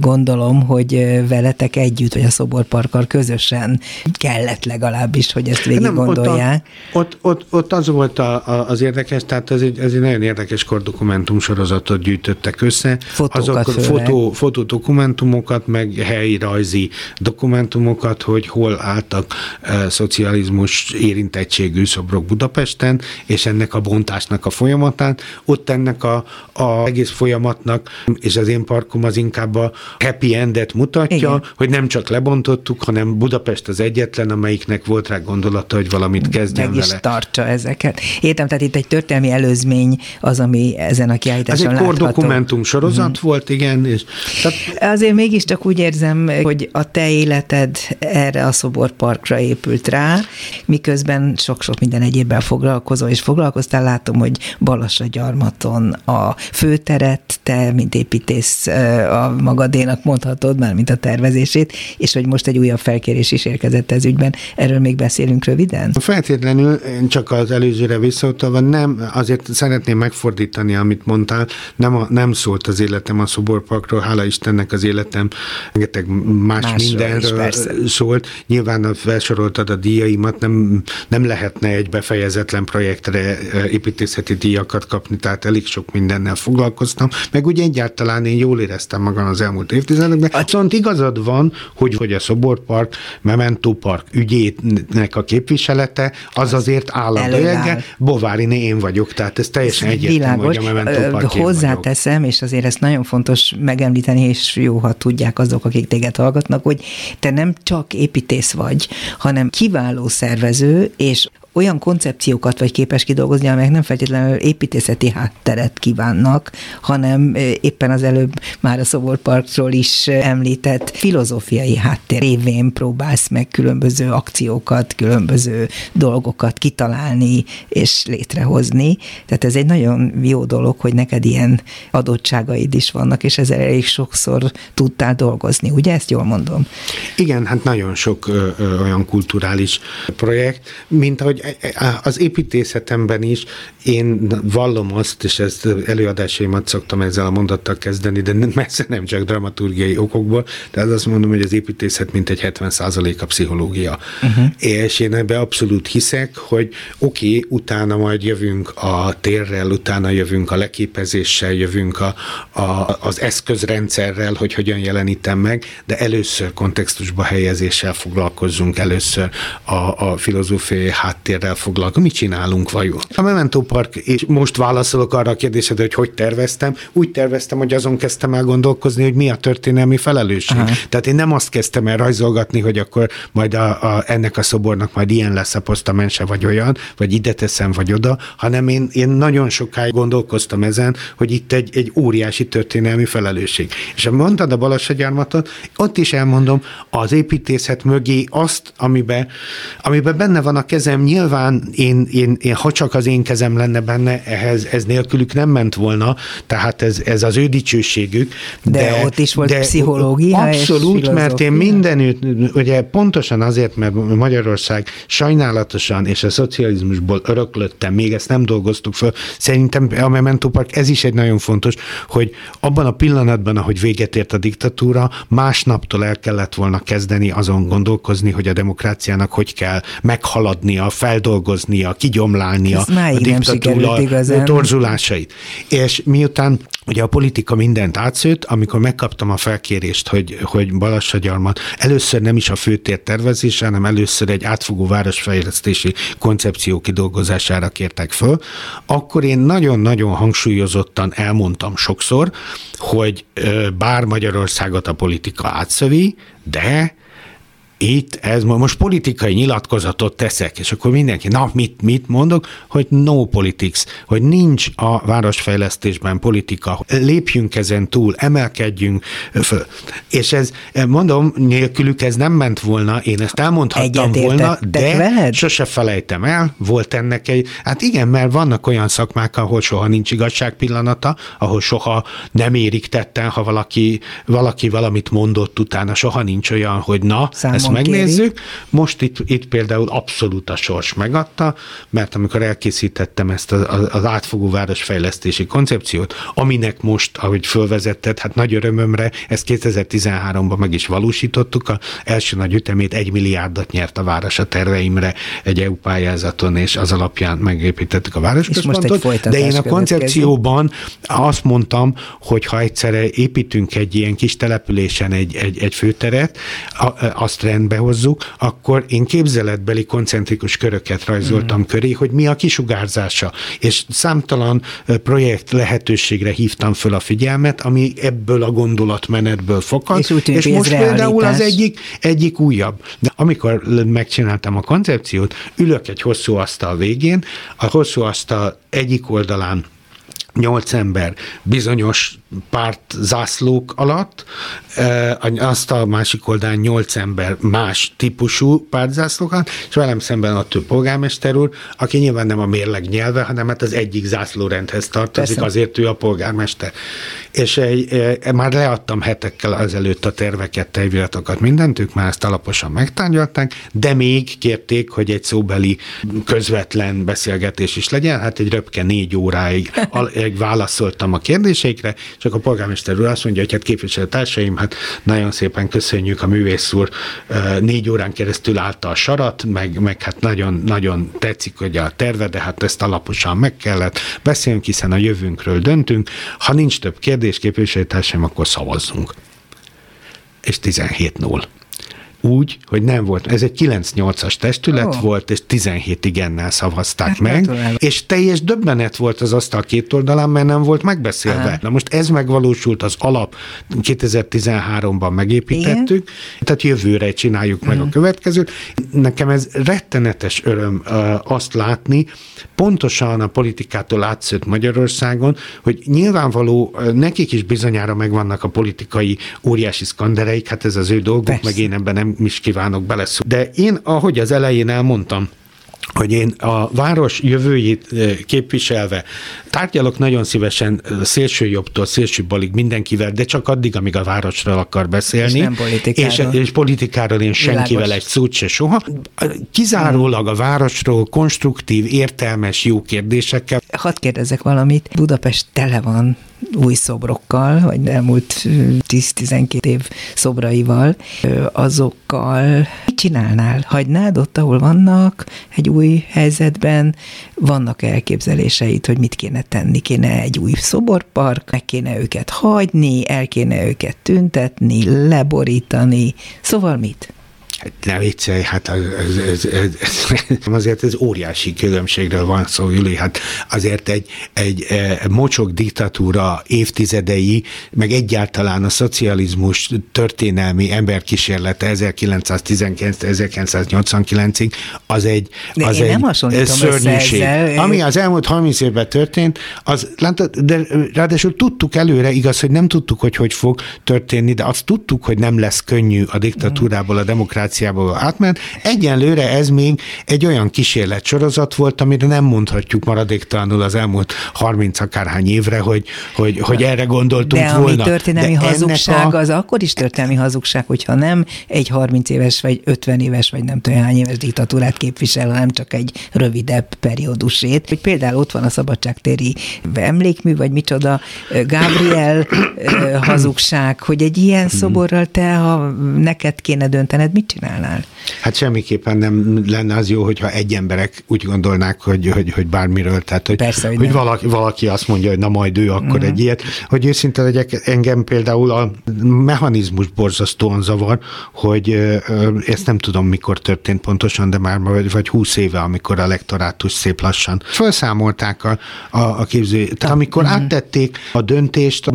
Gondolom, hogy veletek együtt, vagy a Szoborparkkal közösen kellett legalábbis, hogy ezt végig gondolják. Ott, ott, ott, ott az volt a, a, az érdekes, tehát ez egy, ez egy nagyon érdekes kordokumentum sorozatot gyűjtöttek össze. Fotókat Azok, fotó, fotodokumentumokat, meg helyi rajzi dokumentumokat, hogy hol álltak e, szocializmus érintettségű szobrok Budapesten, és ennek a bontásnak a folyamatán. Ott ennek a, a egész folyamatnak, és az én parkom az inkább a happy endet mutatja, Igen. hogy nem csak lebontottuk, hanem Budapest az egyetlen, amelyiknek volt rá gondolata, hogy valamit kezdjen Meg vele. is tartsa ezeket. Értem, tehát itt egy történelmi előzmény az, ami ezen a kiállításon Ez egy kordokumentum sorozat uh-huh. volt, igen. És, tehát... Azért mégiscsak úgy érzem, hogy a te életed erre a szoborparkra épült rá, miközben sok-sok minden egyébben foglalkozol, és foglalkoztál, látom, hogy Balassa gyarmaton a főteret, te, mint építész a magadénak mondhatod, már mint a tervezését, és hogy most egy újabb felkérés is érkezett ez ügyben. Erről még beszélünk röviden? Feltétlenül, csak az előzőre visszautalva, nem, azért szeretném megfordítani, amit mondtál, nem, a, nem szólt az életem a szoborparkról, hála Istennek az életem rengeteg más Másról mindenről is, szólt. Nyilván felsoroltad a díjaimat, nem, nem lehetne egy befejezetlen projektre építészeti díjakat kapni, tehát elég sok mindennel foglalkoztam, meg úgy egyáltalán én jól éreztem magam az elmúlt évtizedekben. Viszont igazad van, hogy, hogy a Szoborpark, Memento Park ügyének a képviselete, az azért áll a bőge. Bováriné én vagyok, tehát ez teljesen egyértelmű, hogy Hozzáteszem, és azért ezt nagyon fontos megemlíteni, és jó, ha tudják azok, akik téged hallgatnak, hogy te nem csak építész vagy, hanem kiváló szervező, és olyan koncepciókat vagy képes kidolgozni, amelyek nem feltétlenül építészeti hátteret kívánnak, hanem éppen az előbb már a Szoborparkról is említett filozófiai háttér révén próbálsz meg különböző akciókat, különböző dolgokat kitalálni és létrehozni. Tehát ez egy nagyon jó dolog, hogy neked ilyen adottságaid is vannak, és ezzel elég sokszor tudtál dolgozni. Ugye ezt jól mondom? Igen, hát nagyon sok ö, ö, olyan kulturális projekt, mint ahogy az építészetemben is én vallom azt, és ezt előadásaimat szoktam ezzel a mondattal kezdeni, de messze nem csak dramaturgiai okokból, de az azt mondom, hogy az építészet mint egy 70 a pszichológia. Uh-huh. És én ebbe abszolút hiszek, hogy oké, okay, utána majd jövünk a térrel, utána jövünk a leképezéssel, jövünk a, a, az eszközrendszerrel, hogy hogyan jelenítem meg, de először kontextusba helyezéssel foglalkozzunk, először a, a filozófiai háttérrel foglalkozunk. Mit csinálunk vajon? A Memento Park, és most válaszolok arra a kérdésedre, hogy hogy terveztem. Úgy terveztem, hogy azon kezdtem el gondolkozni, hogy mi a történelmi felelősség. Aha. Tehát én nem azt kezdtem el rajzolgatni, hogy akkor majd a, a, ennek a szobornak majd ilyen lesz a posztamense, vagy olyan, vagy ide teszem, vagy oda, hanem én, én nagyon sokáig gondolkoztam ezen, hogy itt egy, egy óriási történelmi felelősség. És mondtad a Balassagyarmatot, ott is elmondom, az építészet mögé azt, amiben, amiben benne van a kezem, nyilván én, én, én, ha csak az én kezem lenne benne, ehhez ez nélkülük nem ment volna, tehát ez, ez az ő dicsőségük. De, de ott is volt de pszichológia Abszolút, mert én mindenütt, ugye pontosan azért, mert Magyarország sajnálatosan és a szocializmusból öröklöttem, még ezt nem dolgoztuk föl, szerintem a Memento Park ez is egy nagyon fontos, hogy abban a pillanatban, ahogy véget ért a diktatúra, másnaptól el kellett volna kezdeni azon gondolkozni, hogy a demokráciának hogy kell meghaladnia, feldolgoznia, kigyomlálnia a diktatúra torzulásait. És miután Ugye a politika mindent átszőtt, amikor megkaptam a felkérést, hogy, hogy Balassagyarmat először nem is a főtér tervezése, hanem először egy átfogó városfejlesztési koncepció kidolgozására kértek föl, akkor én nagyon-nagyon hangsúlyozottan elmondtam sokszor, hogy bár Magyarországot a politika átszövi, de itt ez most politikai nyilatkozatot teszek, és akkor mindenki, na mit, mit mondok, hogy no politics, hogy nincs a városfejlesztésben politika, lépjünk ezen túl, emelkedjünk föl. És ez, mondom, nélkülük ez nem ment volna, én ezt elmondhattam volna, de veled? sose felejtem el, volt ennek egy, hát igen, mert vannak olyan szakmák, ahol soha nincs igazság pillanata, ahol soha nem érik tetten, ha valaki, valaki valamit mondott utána, soha nincs olyan, hogy na, Számon ezt megnézzük. Kéri. Most itt, itt például abszolút a sors megadta, mert amikor elkészítettem ezt az, az átfogó városfejlesztési koncepciót, aminek most, ahogy fölvezetted, hát nagy örömömre, ezt 2013-ban meg is valósítottuk, a első nagy ütemét egy milliárdat nyert a város a terveimre egy EU pályázaton, és az alapján megépítettük a városközpontot. De én a koncepcióban azt mondtam, hogy ha egyszerre építünk egy ilyen kis településen egy, egy, egy főteret, azt rendbe hozzuk, akkor én képzeletbeli koncentrikus köröket rajzoltam mm. köré, hogy mi a kisugárzása. És számtalan projekt lehetőségre hívtam föl a figyelmet, ami ebből a gondolatmenetből fakad. És, és most például az egyik, egyik újabb. De amikor megcsináltam a koncepciót, ülök egy hosszú asztal végén, a hosszú asztal egyik oldalán nyolc ember bizonyos párt zászlók alatt, azt a másik oldalán nyolc ember más típusú pártzászlókat, és velem szemben a több polgármester úr, aki nyilván nem a mérleg nyelve, hanem hát az egyik zászlórendhez tartozik, Persze. azért ő a polgármester. És egy, egy, már leadtam hetekkel ezelőtt a terveket, terviratokat, mindent, ők már ezt alaposan megtárgyalták, de még kérték, hogy egy szóbeli közvetlen beszélgetés is legyen, hát egy röpke négy óráig válaszoltam a kérdéseikre, csak a polgármester úr azt mondja, hogy hát képviselőtársaim, hát nagyon szépen köszönjük a művész úr, négy órán keresztül állta a sarat, meg, meg hát nagyon, nagyon tetszik, hogy a terve, de hát ezt alaposan meg kellett beszélnünk, hiszen a jövőnkről döntünk. Ha nincs több kérdés, képviselőtársaim, akkor szavazzunk. És 17-0 úgy, hogy nem volt. Ez egy 9-8-as testület oh. volt, és 17 igennel szavazták hát, meg, és teljes döbbenet volt az asztal két oldalán, mert nem volt megbeszélve. Aha. Na most ez megvalósult, az alap 2013-ban megépítettük, Igen? tehát jövőre csináljuk meg uh-huh. a következőt. Nekem ez rettenetes öröm uh, azt látni, pontosan a politikától átszőtt Magyarországon, hogy nyilvánvaló, uh, nekik is bizonyára megvannak a politikai óriási szkandereik, hát ez az ő dolguk, Persze. meg én ebben nem is kívánok beleszólni. De én, ahogy az elején elmondtam, hogy én a város jövőjét képviselve tárgyalok nagyon szívesen szélső jobbtól szélső balig mindenkivel, de csak addig, amíg a városról akar beszélni. És nem politikáról. És, és politikáról én senkivel Világos. egy szót se soha. Kizárólag a városról konstruktív, értelmes, jó kérdésekkel. Hadd kérdezzek valamit. Budapest tele van új szobrokkal, vagy elmúlt 10-12 év szobraival, azokkal mit csinálnál? Hagynád ott, ahol vannak, egy új helyzetben? Vannak elképzeléseid, hogy mit kéne tenni? Kéne egy új szoborpark, meg kéne őket hagyni, el kéne őket tüntetni, leborítani, szóval mit? Hát ne viccelj, hát ez, ez, ez, ez, azért ez óriási különbségről van szó, Jüli, hát azért egy, egy, egy mocsok diktatúra évtizedei, meg egyáltalán a szocializmus történelmi emberkísérlete 1919-1989-ig, az egy, az egy szörnyűség. Ami az elmúlt 30 évben történt, az, de ráadásul tudtuk előre, igaz, hogy nem tudtuk, hogy hogy fog történni, de azt tudtuk, hogy nem lesz könnyű a diktatúrából a demokrácia demokráciába átment. Egyenlőre ez még egy olyan kísérlet sorozat volt, amire nem mondhatjuk maradéktalanul az elmúlt 30 akárhány évre, hogy, hogy, hogy erre gondoltunk De volna. De történelmi De hazugság a... az akkor is történelmi hazugság, hogyha nem egy 30 éves, vagy 50 éves, vagy nem tudom hány éves diktatúrát képvisel, hanem csak egy rövidebb periódusét. Hogy például ott van a szabadságtéri emlékmű, vagy micsoda, Gabriel hazugság, hogy egy ilyen szoborral te, ha neked kéne döntened, mit csinálnál? Hát semmiképpen nem lenne az jó, hogyha egy emberek úgy gondolnák, hogy, hogy, hogy bármiről, tehát hogy, Persze, hogy, hogy valaki, valaki azt mondja, hogy na majd ő akkor uh-huh. egy ilyet. Hogy őszinte legyek, engem például a mechanizmus borzasztóan zavar, hogy ezt nem tudom, mikor történt pontosan, de már vagy, vagy 20 éve, amikor a lektorátus szép lassan felszámolták a, a, a képző. Tehát amikor uh-huh. áttették a döntést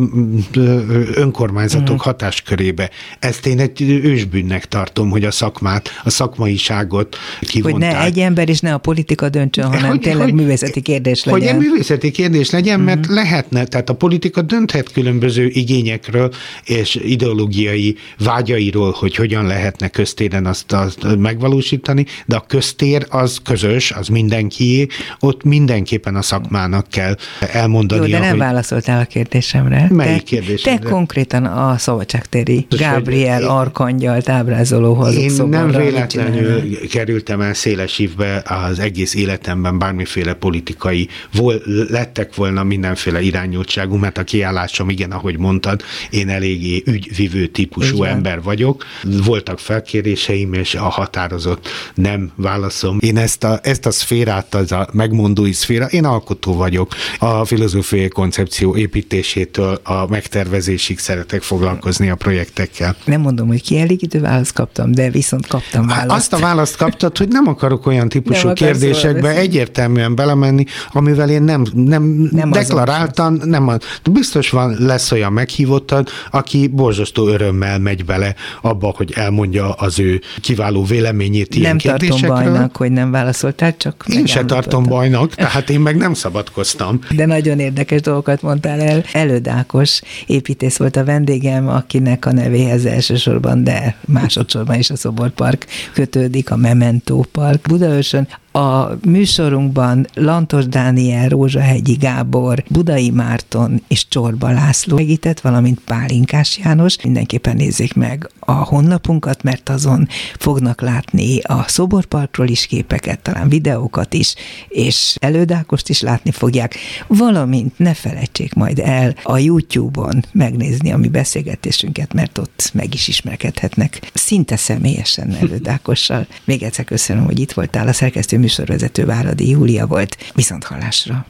önkormányzatok uh-huh. hatáskörébe, ezt én egy ősbűnnek tartom, hogy a szakmát, a szakmaiságot kivonták. Hogy ne egy ember és ne a politika döntsön, hanem hogy, tényleg hogy, művészeti kérdés legyen. Hogy egy művészeti kérdés legyen, mert uh-huh. lehetne, tehát a politika dönthet különböző igényekről és ideológiai vágyairól, hogy hogyan lehetne köztéren azt, azt megvalósítani, de a köztér az közös, az mindenkié, ott mindenképpen a szakmának kell elmondani. Jó, de nem hogy... válaszoltál a kérdésemre. Melyik kérdésemre? Te konkrétan a szabadságtéri Gabriel Arkangyalt ábrázolóhoz Én nem véletlenül kerültem el széles ívbe az egész életemben bármiféle politikai, vol, lettek volna mindenféle irányultságú, mert a kiállásom, igen, ahogy mondtad, én eléggé ügyvivő típusú igen. ember vagyok. Voltak felkéréseim, és a határozott nem válaszom. Én ezt a, ezt a szférát, az a megmondói szféra, én alkotó vagyok. A filozófiai koncepció építésétől a megtervezésig szeretek foglalkozni a projektekkel. Nem mondom, hogy kielégítő választ kaptam, de viszont kaptam választ. Azt a választ kaptad, hogy nem akarok olyan típusú nem kérdésekbe egyértelműen belemenni, amivel én nem, nem, nem deklaráltam, nem, biztos van, lesz olyan meghívottad, aki borzasztó örömmel megy bele abba, hogy elmondja az ő kiváló véleményét ilyen Nem kérdésekről. tartom bajnak, hogy nem válaszoltál, csak Én se tartom bajnak, tehát én meg nem szabadkoztam. De nagyon érdekes dolgokat mondtál el. Elődákos építész volt a vendégem, akinek a nevéhez elsősorban, de másodszorban is a Szoborpark kötődik, a Memento Park Budaörsön. A műsorunkban Lantos Dániel, Rózsahegyi Gábor, Budai Márton és Csorba László segített, valamint Pálinkás János. Mindenképpen nézzék meg a honlapunkat, mert azon fognak látni a Szoborparkról is képeket, talán videókat is, és elődákost is látni fogják, valamint ne felejtsék majd el a YouTube-on megnézni a mi beszélgetésünket, mert ott meg is ismerkedhetnek szinte személyesen elődákossal. Még egyszer köszönöm, hogy itt voltál a szerkesztő műsorvezető Váradi Júlia volt. Viszont hallásra!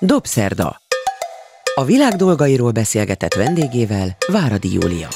Dobszerda. A világ dolgairól beszélgetett vendégével Váradi Júlia.